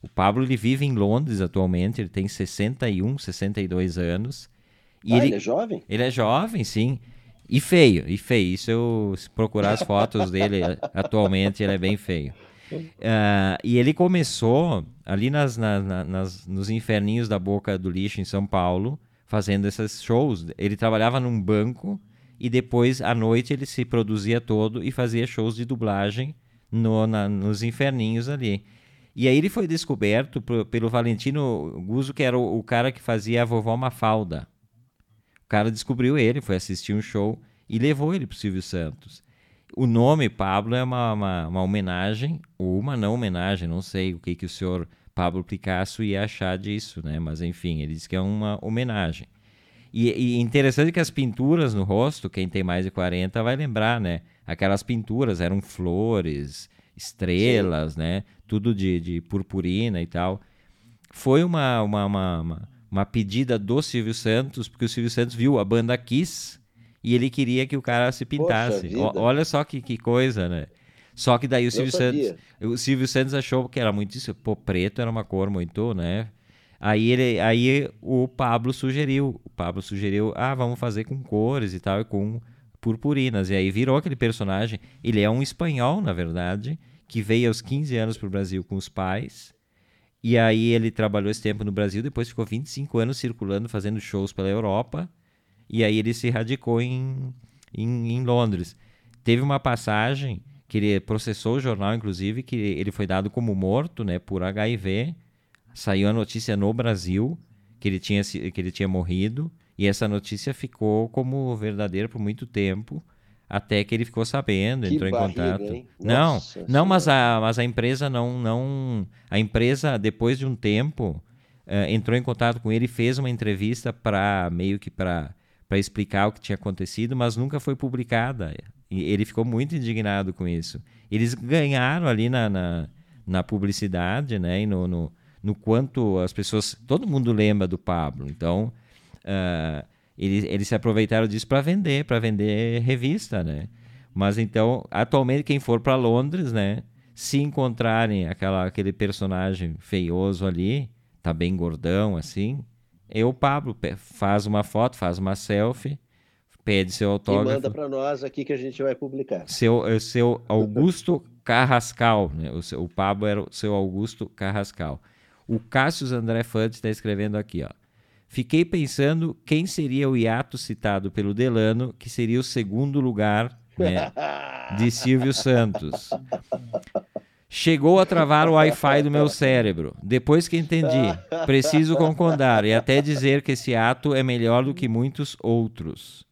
O Pablo, ele vive em Londres atualmente, ele tem 61, 62 anos. E ah, ele, ele é jovem? Ele é jovem, sim. E feio, e feio. Isso eu, se procurar as fotos dele atualmente, ele é bem feio. Uh, e ele começou ali nas, na, nas, nos inferninhos da boca do lixo em São Paulo, fazendo esses shows. Ele trabalhava num banco e depois à noite ele se produzia todo e fazia shows de dublagem no, na, nos inferninhos ali. E aí ele foi descoberto pelo Valentino Guzzo, que era o, o, cara que fazia a vovó Mafalda. O cara descobriu ele, foi assistir um show e levou ele para Silvio Santos. O nome Pablo é uma, uma, uma, homenagem, ou uma não homenagem, não sei o que, que o senhor Pablo Picasso ia achar disso, né? Mas enfim, ele disse que é uma homenagem. E, e interessante que as pinturas no rosto, quem tem mais de 40 vai lembrar, né? Aquelas pinturas eram flores, estrelas, Sim. né? Tudo de, de purpurina e tal. Foi uma, uma, uma, uma, uma pedida do Silvio Santos, porque o Silvio Santos viu a banda Kiss e ele queria que o cara se pintasse. O, olha só que, que coisa, né? Só que daí o Silvio Santos, o Silvio Santos achou que era muito isso, pô, preto era uma cor muito, né? Aí ele, aí o Pablo sugeriu, o Pablo sugeriu, ah, vamos fazer com cores e tal, e com purpurinas. E aí virou aquele personagem. Ele é um espanhol, na verdade, que veio aos 15 anos para o Brasil com os pais. E aí ele trabalhou esse tempo no Brasil, depois ficou 25 anos circulando, fazendo shows pela Europa. E aí ele se radicou em, em, em Londres. Teve uma passagem que ele processou o jornal, inclusive, que ele foi dado como morto né, por HIV. Saiu a notícia no Brasil que ele tinha, que ele tinha morrido. E essa notícia ficou como verdadeira por muito tempo, até que ele ficou sabendo, que entrou barriga, em contato. Hein? Não, Nossa não, mas a, mas a empresa não, não, a empresa depois de um tempo uh, entrou em contato com ele, fez uma entrevista para meio que para para explicar o que tinha acontecido, mas nunca foi publicada. E ele ficou muito indignado com isso. Eles ganharam ali na, na, na publicidade, né? E no, no, no, quanto as pessoas. Todo mundo lembra do Pablo. Então, uh, eles, eles se aproveitaram disso para vender, para vender revista, né? Mas então, atualmente, quem for para Londres, né? Se encontrarem aquela, aquele personagem feioso ali, tá bem gordão assim, eu, o Pablo, faz uma foto, faz uma selfie, pede seu autógrafo. E manda para nós aqui que a gente vai publicar. Seu, é seu Augusto Carrascal, né? o, seu, o Pablo era o seu Augusto Carrascal. O Cássio André Fante está escrevendo aqui, ó. Fiquei pensando quem seria o hiato citado pelo Delano, que seria o segundo lugar né, de Silvio Santos. Chegou a travar o Wi-Fi do meu cérebro. Depois que entendi, preciso concordar e até dizer que esse ato é melhor do que muitos outros.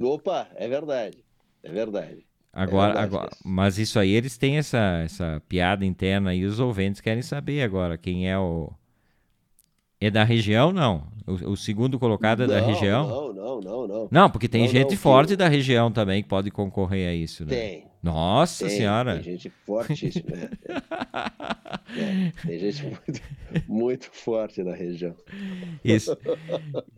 Opa, é verdade. É verdade. Agora, é verdade, agora, mas isso aí eles têm essa, essa piada interna e os ouvintes querem saber agora quem é o é da região, não? O, o segundo colocado é não, da região? Não, não, não, não. Não, porque tem não, gente não, forte da região também que pode concorrer a isso, né? Tem. Nossa tem, Senhora! Tem gente fortíssima. é, é, tem gente muito, muito forte na região. Esse,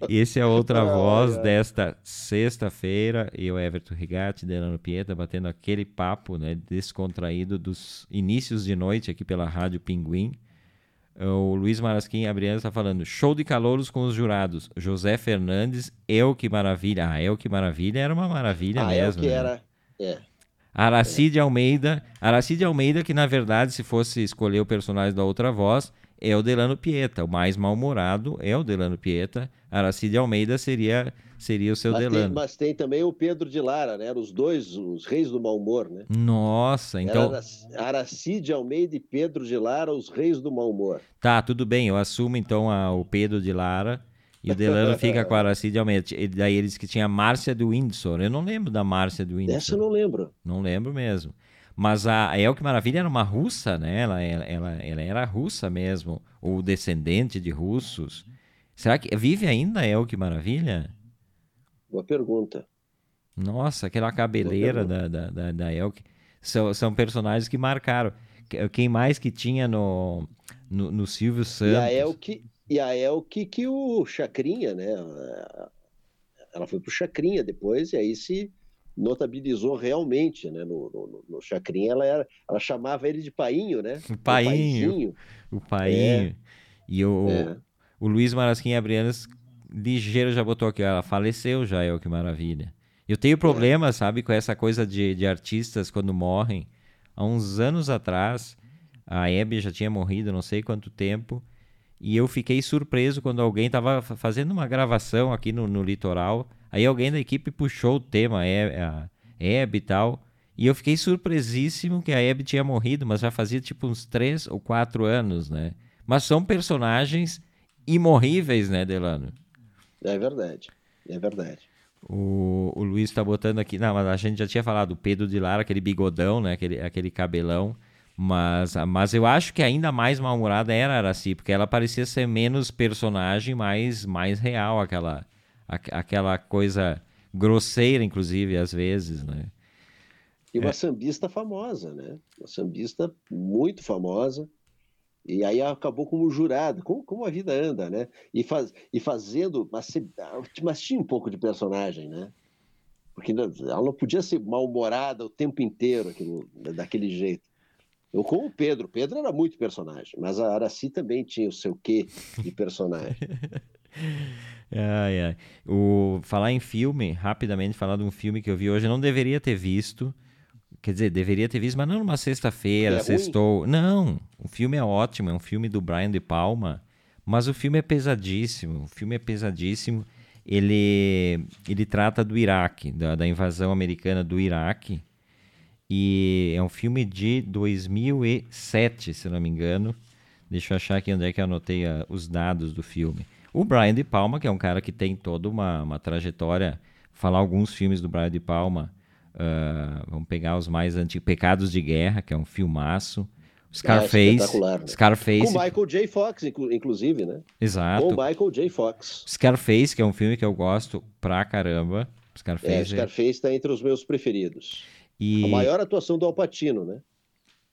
esse é outra voz desta sexta-feira. Eu, Everton Rigatti, Delano Pieta, batendo aquele papo né, descontraído dos inícios de noite aqui pela Rádio Pinguim. O Luiz Marasquim Abriano está falando: show de calouros com os jurados. José Fernandes, Eu Que Maravilha. Ah, Eu Que Maravilha era uma maravilha ah, mesmo. Eu que né? era. É. Aracide. Almeida. Aracide Almeida, que na verdade, se fosse escolher o personagem da outra voz, é o Delano Pieta. O mais mal-humorado é o Delano Pieta. Aracide Almeida seria seria o seu mas Delano. Tem, mas tem também o Pedro de Lara, né? Eram os dois, os reis do mau humor, né? Nossa, então. Era Aracide Almeida e Pedro de Lara, os reis do mau humor. Tá, tudo bem. Eu assumo então a, o Pedro de Lara E o Delano fica com a Aracide Almeida. E daí ele disse que tinha a Márcia do Windsor. Eu não lembro da Márcia do Windsor. Essa eu não lembro. Não lembro mesmo. Mas a Elke Maravilha era uma russa, né? Ela, ela, ela, ela era russa mesmo, ou descendente de russos. Será que vive ainda a Elke Maravilha? Boa pergunta. Nossa, aquela cabeleira da, da, da, da Elke. São, são personagens que marcaram. Quem mais que tinha no, no, no Silvio Santos? E a Elke, e a Elke que o Chacrinha, né? Ela foi pro Chacrinha depois, e aí se notabilizou realmente, né? No, no, no Chacrinha ela era, ela chamava ele de painho, né? O painho. O painho. É. E o, é. o Luiz Marasquim Abrianas ligeiro já botou aqui, ela faleceu já, é o que maravilha. Eu tenho problema, é. sabe, com essa coisa de, de artistas quando morrem. Há uns anos atrás, a Hebe já tinha morrido, não sei quanto tempo, e eu fiquei surpreso quando alguém estava fazendo uma gravação aqui no, no litoral Aí alguém da equipe puxou o tema, a Hebe e tal. E eu fiquei surpresíssimo que a Hebe tinha morrido, mas já fazia tipo uns três ou quatro anos, né? Mas são personagens imorríveis, né, Delano? É verdade, é verdade. O, o Luiz está botando aqui, não, mas a gente já tinha falado, o Pedro de Lara, aquele bigodão, né, aquele, aquele cabelão. Mas, mas eu acho que ainda mais mal-humorada era a Araci, porque ela parecia ser menos personagem, mais, mais real, aquela, aquela coisa grosseira, inclusive, às vezes, né? E uma é. sambista famosa, né? Uma sambista muito famosa. E aí acabou como jurado, como, como a vida anda, né? E, faz, e fazendo, mas, mas tinha um pouco de personagem, né? Porque ela não podia ser mal-humorada o tempo inteiro aquilo, daquele jeito. Eu com o Pedro, o Pedro era muito personagem, mas a Araci também tinha o seu quê de personagem. Ai, ai. O, falar em filme, rapidamente falar de um filme que eu vi hoje, eu não deveria ter visto. Quer dizer, deveria ter visto, mas não numa sexta-feira, é sextou. Ruim? Não, o filme é ótimo, é um filme do Brian De Palma, mas o filme é pesadíssimo. O filme é pesadíssimo. Ele, ele trata do Iraque, da, da invasão americana do Iraque. E é um filme de 2007, se não me engano. Deixa eu achar aqui onde é que eu anotei a, os dados do filme. O Brian De Palma, que é um cara que tem toda uma, uma trajetória, falar alguns filmes do Brian De Palma, uh, vamos pegar os mais antigos, Pecados de Guerra, que é um filmaço, Scarface, ah, né? Scarface. Com Michael J. Fox, inclusive, né? Exato. Com Michael J. Fox. Scarface, que é um filme que eu gosto pra caramba. Scarface, é, Scarface está entre os meus preferidos. E... A maior atuação do Alpatino, né?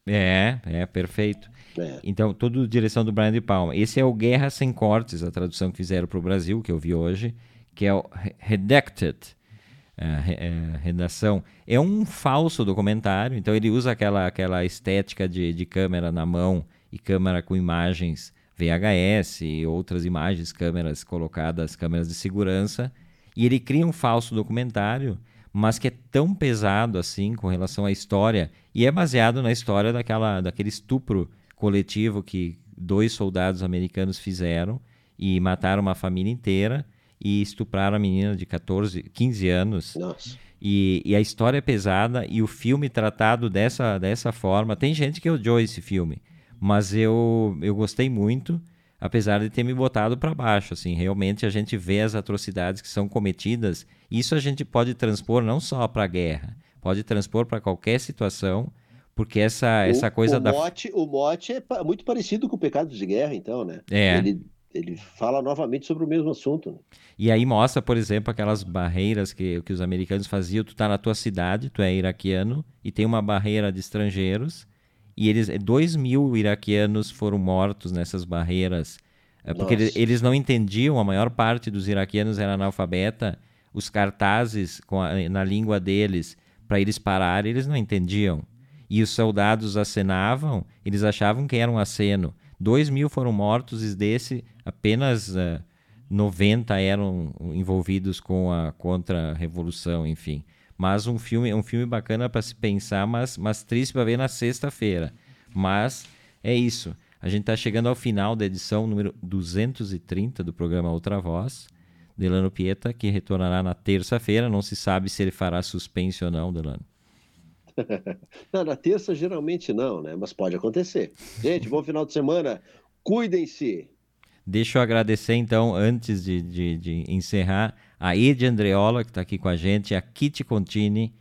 É, é, perfeito. É. Então, tudo direção do Brian De Palma. Esse é o Guerra Sem Cortes, a tradução que fizeram para o Brasil, que eu vi hoje, que é o Redacted, é, é, redação. É um falso documentário, então ele usa aquela, aquela estética de, de câmera na mão e câmera com imagens VHS e outras imagens, câmeras colocadas, câmeras de segurança, e ele cria um falso documentário mas que é tão pesado assim com relação à história e é baseado na história daquela, daquele estupro coletivo que dois soldados americanos fizeram e mataram uma família inteira e estupraram a menina de 14, 15 anos. Nossa. E, e, a história é pesada e o filme tratado dessa, dessa forma. Tem gente que odiou esse filme, mas eu, eu gostei muito apesar de ter me botado para baixo. Assim, realmente a gente vê as atrocidades que são cometidas. Isso a gente pode transpor não só para a guerra, pode transpor para qualquer situação, porque essa, essa o, coisa o da. Mote, o mote é muito parecido com o pecado de guerra, então, né? É. Ele, ele fala novamente sobre o mesmo assunto. Né? E aí mostra, por exemplo, aquelas barreiras que, que os americanos faziam. Tu tá na tua cidade, tu é iraquiano, e tem uma barreira de estrangeiros e eles, dois mil iraquianos foram mortos nessas barreiras, eh, porque eles, eles, não entendiam, a maior parte dos iraquianos era analfabeta, os cartazes a, na língua deles, para eles pararem, eles não entendiam. E os soldados acenavam, eles achavam que era um aceno. Dois mil foram mortos e desse apenas uh, eh, 90 eram envolvidos com a contra-revolução, enfim. Mas um filme, um filme bacana para se pensar, mas, mas triste para ver na sexta-feira. Mas é isso. A gente está chegando ao final da edição número 230 do programa Outra Voz. Delano Pieta, que retornará na terça-feira. Não se sabe se ele fará suspense ou não, Delano. não, na terça geralmente não, né? Mas pode acontecer. Gente, bom final de semana. Cuidem-se. Deixa eu agradecer, então, antes de, de, de encerrar, a Ed Andreola, que está aqui com a gente, a Kitty Contini,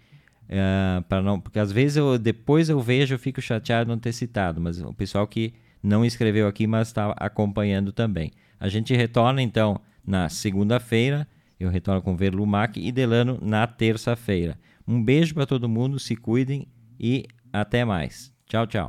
uh, para não, porque às vezes eu, depois eu vejo, eu fico chateado não ter citado, mas o pessoal que não escreveu aqui, mas está acompanhando também. A gente retorna, então, na segunda-feira, eu retorno com Verlumac e Delano na terça-feira. Um beijo para todo mundo, se cuidem e até mais. Tchau, tchau.